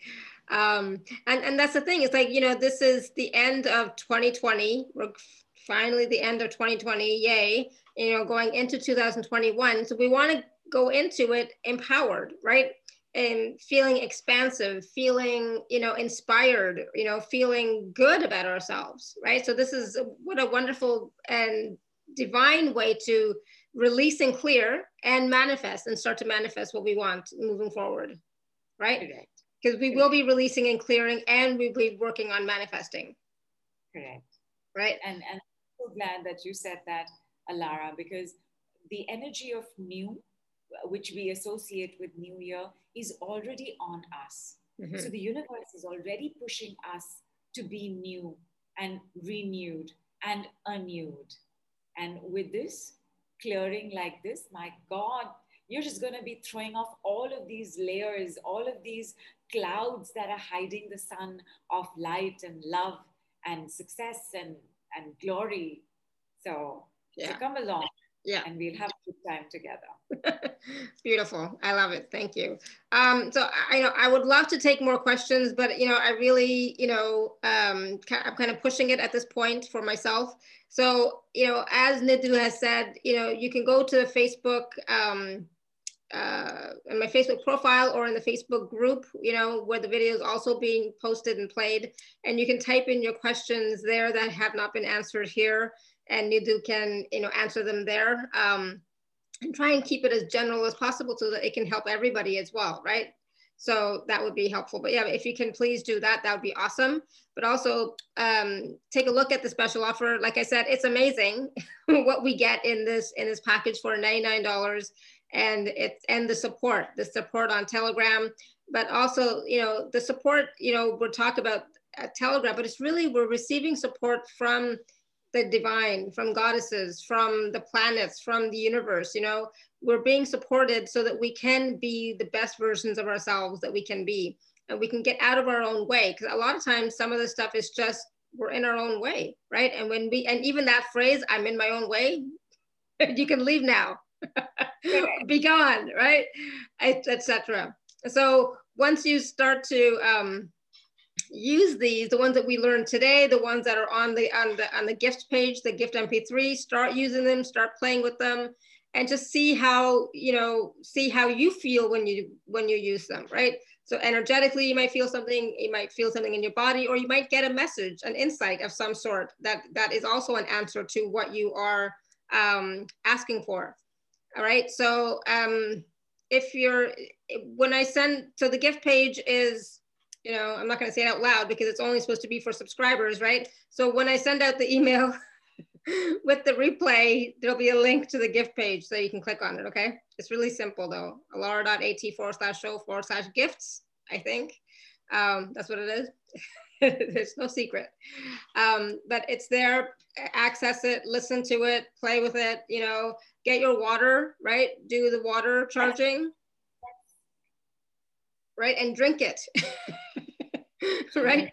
Um, and and that's the thing. It's like you know this is the end of 2020 we're finally the end of 2020 yay. You know going into 2021 so we want to go into it empowered right? And feeling expansive feeling you know inspired you know feeling good about ourselves right? So this is what a wonderful and divine way to release and clear and manifest and start to manifest what we want moving forward right? Because we will be releasing and clearing and we'll be working on manifesting. Correct. Right? And and i'm so glad that you said that alara because the energy of new which we associate with new year is already on us mm-hmm. so the universe is already pushing us to be new and renewed and renewed and with this clearing like this my god you're just going to be throwing off all of these layers, all of these clouds that are hiding the sun of light and love and success and, and glory. So, yeah. so come along. Yeah. And we'll have a good time together. <laughs> Beautiful. I love it. Thank you. Um, so I know I would love to take more questions, but you know, I really, you know, um, I'm kind of pushing it at this point for myself. So, you know, as Nidhu has said, you know, you can go to the Facebook um, uh, in my Facebook profile or in the Facebook group, you know, where the video is also being posted and played. And you can type in your questions there that have not been answered here and Nidhu can, you know, answer them there. Um, and try and keep it as general as possible so that it can help everybody as well, right? So that would be helpful. But yeah, if you can please do that, that would be awesome. But also um, take a look at the special offer. Like I said, it's amazing <laughs> what we get in this in this package for $99 and it's and the support, the support on Telegram, but also you know the support. You know we're talking about Telegram, but it's really we're receiving support from the divine, from goddesses, from the planets, from the universe. You know we're being supported so that we can be the best versions of ourselves that we can be, and we can get out of our own way. Because a lot of times some of the stuff is just we're in our own way, right? And when we and even that phrase, "I'm in my own way," <laughs> you can leave now <laughs> be gone, right? Etc. So once you start to um, use these, the ones that we learned today, the ones that are on the on the on the gift page, the gift MP3, start using them, start playing with them, and just see how you know see how you feel when you when you use them, right? So energetically, you might feel something, you might feel something in your body, or you might get a message, an insight of some sort that that is also an answer to what you are um, asking for. All right. So um, if you're, when I send, so the gift page is, you know, I'm not going to say it out loud because it's only supposed to be for subscribers, right? So when I send out the email <laughs> with the replay, there'll be a link to the gift page so you can click on it. Okay. It's really simple though. alara.at forward slash show forward slash gifts, I think. Um, that's what it is. <laughs> There's no secret. Um, but it's there. Access it, listen to it, play with it. You know, get your water, right? Do the water charging, right? And drink it. <laughs> <laughs> right?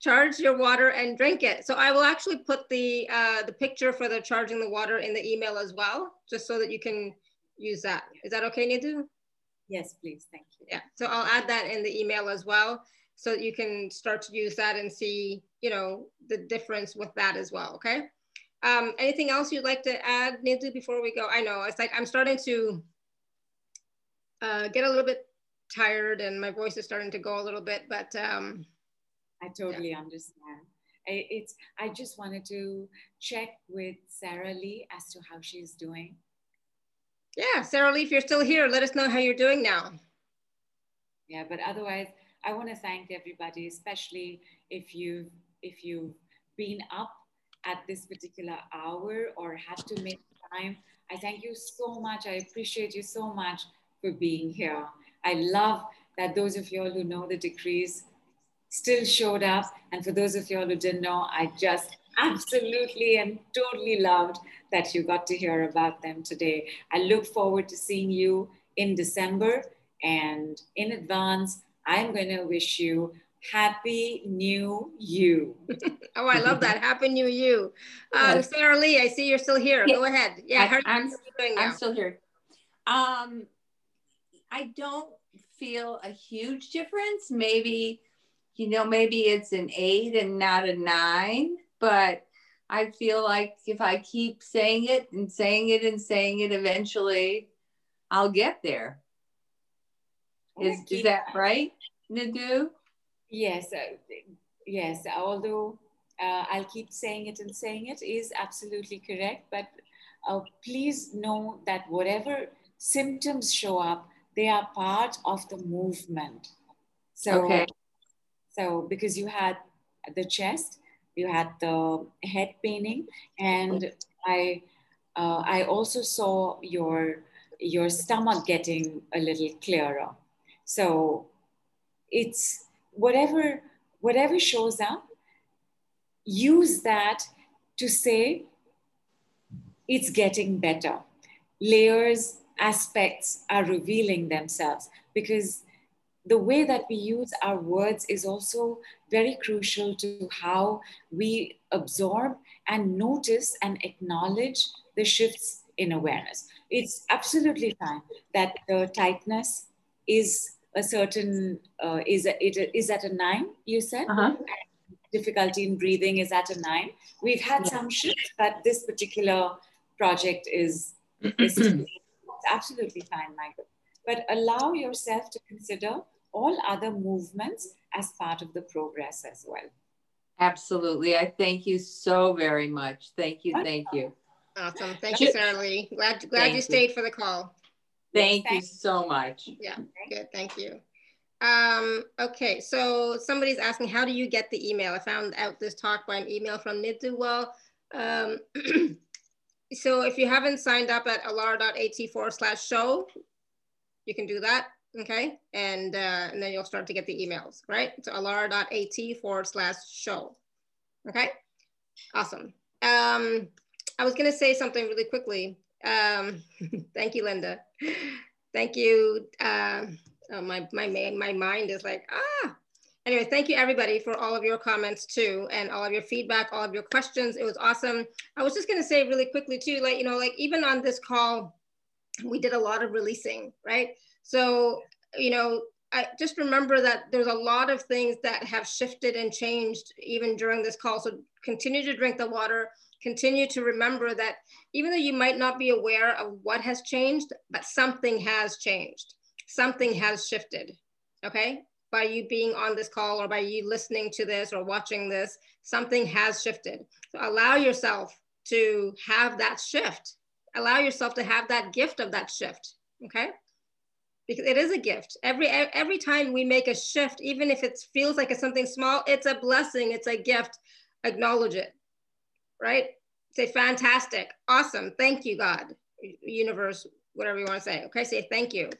Charge your water and drink it. So I will actually put the uh, the picture for the charging the water in the email as well, just so that you can use that. Is that okay, Nidhu? Yes, please. Thank you. Yeah. So I'll add that in the email as well, so that you can start to use that and see, you know, the difference with that as well. Okay. Um, anything else you'd like to add, Nidhu, before we go? I know it's like I'm starting to uh, get a little bit tired and my voice is starting to go a little bit, but um, I totally yeah. understand. I, it's I just wanted to check with Sarah Lee as to how she's doing. Yeah, Sarah Lee, if you're still here, let us know how you're doing now. Yeah, but otherwise, I want to thank everybody, especially if you if you've been up at this particular hour or had to make time. I thank you so much. I appreciate you so much for being here. I love that those of you all who know the decrees still showed up. And for those of you all who didn't know, I just absolutely and totally loved that you got to hear about them today. I look forward to seeing you in December. And in advance, I'm going to wish you Happy New You. <laughs> oh, I love that. Happy New You. Yes. Sarah Lee, I see you're still here. Go ahead. Yeah, I, am I'm still here. Um, I don't feel a huge difference. Maybe, you know, maybe it's an eight and not a nine, but I feel like if I keep saying it and saying it and saying it, eventually I'll get there. Is, is that right, Nidhu? Yes, uh, yes. Although uh, I'll keep saying it and saying it is absolutely correct, but uh, please know that whatever symptoms show up, they are part of the movement. So, okay. so because you had the chest, you had the head paining, and I, uh, I also saw your your stomach getting a little clearer. So, it's whatever whatever shows up. Use that to say it's getting better. Layers aspects are revealing themselves because the way that we use our words is also very crucial to how we absorb and notice and acknowledge the shifts in awareness. It's absolutely fine that the tightness is a certain, uh, is, a, it is at a nine, you said? Uh-huh. Difficulty in breathing is at a nine. We've had yeah. some shifts, but this particular project is, is <clears throat> absolutely fine, Michael. But allow yourself to consider all other movements as part of the progress as well. Absolutely. I thank you so very much. Thank you. Thank you. Awesome. Thank you, Sarah Lee. Glad, glad you, you stayed for the call. Thank you so much. Yeah, good. Thank you. Um, okay, so somebody's asking, how do you get the email? I found out this talk by an email from Nidhu. Well, um, <clears throat> so if you haven't signed up at alara.at forward slash show, you can do that, okay? And, uh, and then you'll start to get the emails, right? So alara.at forward slash show, okay? Awesome. Um, I was gonna say something really quickly. Um, <laughs> thank you, Linda. Thank you. Uh, oh, my, my, my mind is like, ah, anyway, thank you everybody for all of your comments too, and all of your feedback, all of your questions. It was awesome. I was just gonna say really quickly too, like, you know, like even on this call, we did a lot of releasing, right? So, you know, I just remember that there's a lot of things that have shifted and changed even during this call. So continue to drink the water, continue to remember that even though you might not be aware of what has changed, but something has changed, something has shifted, okay? By you being on this call or by you listening to this or watching this, something has shifted. So allow yourself to have that shift. Allow yourself to have that gift of that shift. Okay. Because it is a gift. Every every time we make a shift, even if it feels like it's something small, it's a blessing, it's a gift. Acknowledge it. Right? Say fantastic, awesome, thank you, God, universe, whatever you want to say. Okay, say thank you.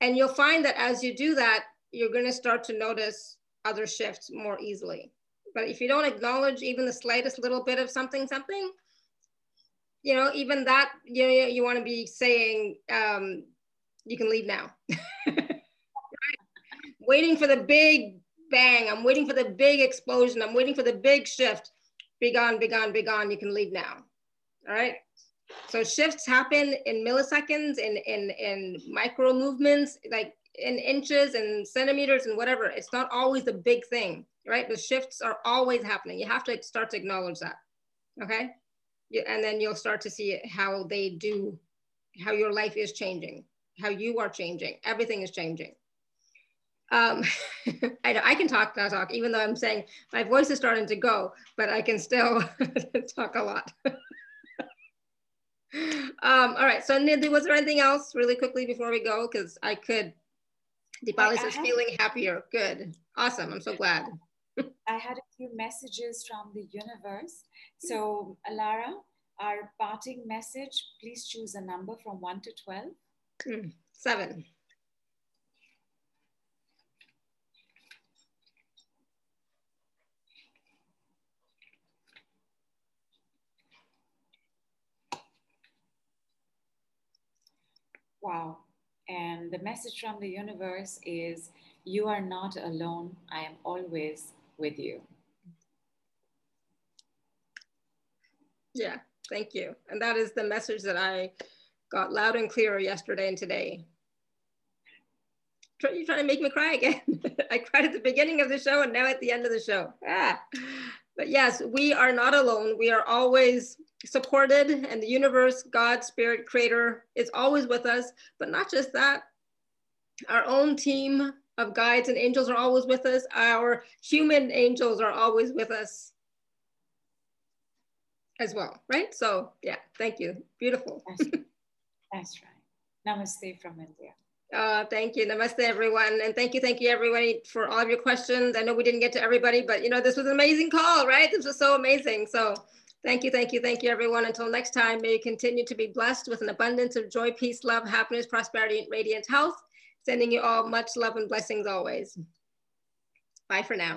And you'll find that as you do that, you're going to start to notice other shifts more easily. But if you don't acknowledge even the slightest little bit of something, something, you know, even that, you know, you want to be saying, um, you can leave now. <laughs> Waiting for the big bang, I'm waiting for the big explosion. I'm waiting for the big shift. Be gone, be gone, be gone. You can leave now. All right. So shifts happen in milliseconds, in, in, in micro movements, like in inches and centimeters and whatever. It's not always the big thing, right? The shifts are always happening. You have to start to acknowledge that. Okay. And then you'll start to see how they do, how your life is changing, how you are changing. Everything is changing. Um, <laughs> I, I can talk, not talk, even though I'm saying my voice is starting to go, but I can still <laughs> talk a lot. <laughs> um, all right, so Nidhu, was there anything else really quickly before we go? Because I could, Deepali says feeling happier. Good, awesome, I'm so glad. I had a few messages from the universe. So Alara, our parting message, please choose a number from one to 12. Mm, seven. Wow. And the message from the universe is you are not alone. I am always with you. Yeah, thank you. And that is the message that I got loud and clear yesterday and today. You're trying to make me cry again. <laughs> I cried at the beginning of the show and now at the end of the show. Ah. But yes, we are not alone. We are always supported and the universe, God, spirit, creator is always with us. But not just that, our own team of guides and angels are always with us. Our human angels are always with us as well, right? So yeah, thank you. Beautiful. That's right. <laughs> That's right. Namaste from India. Uh, thank you. Namaste, everyone. And thank you, thank you, everybody, for all of your questions. I know we didn't get to everybody, but you know, this was an amazing call, right? This was so amazing. So thank you, thank you, thank you, everyone. Until next time, may you continue to be blessed with an abundance of joy, peace, love, happiness, prosperity, and radiant health. Sending you all much love and blessings always. Bye for now.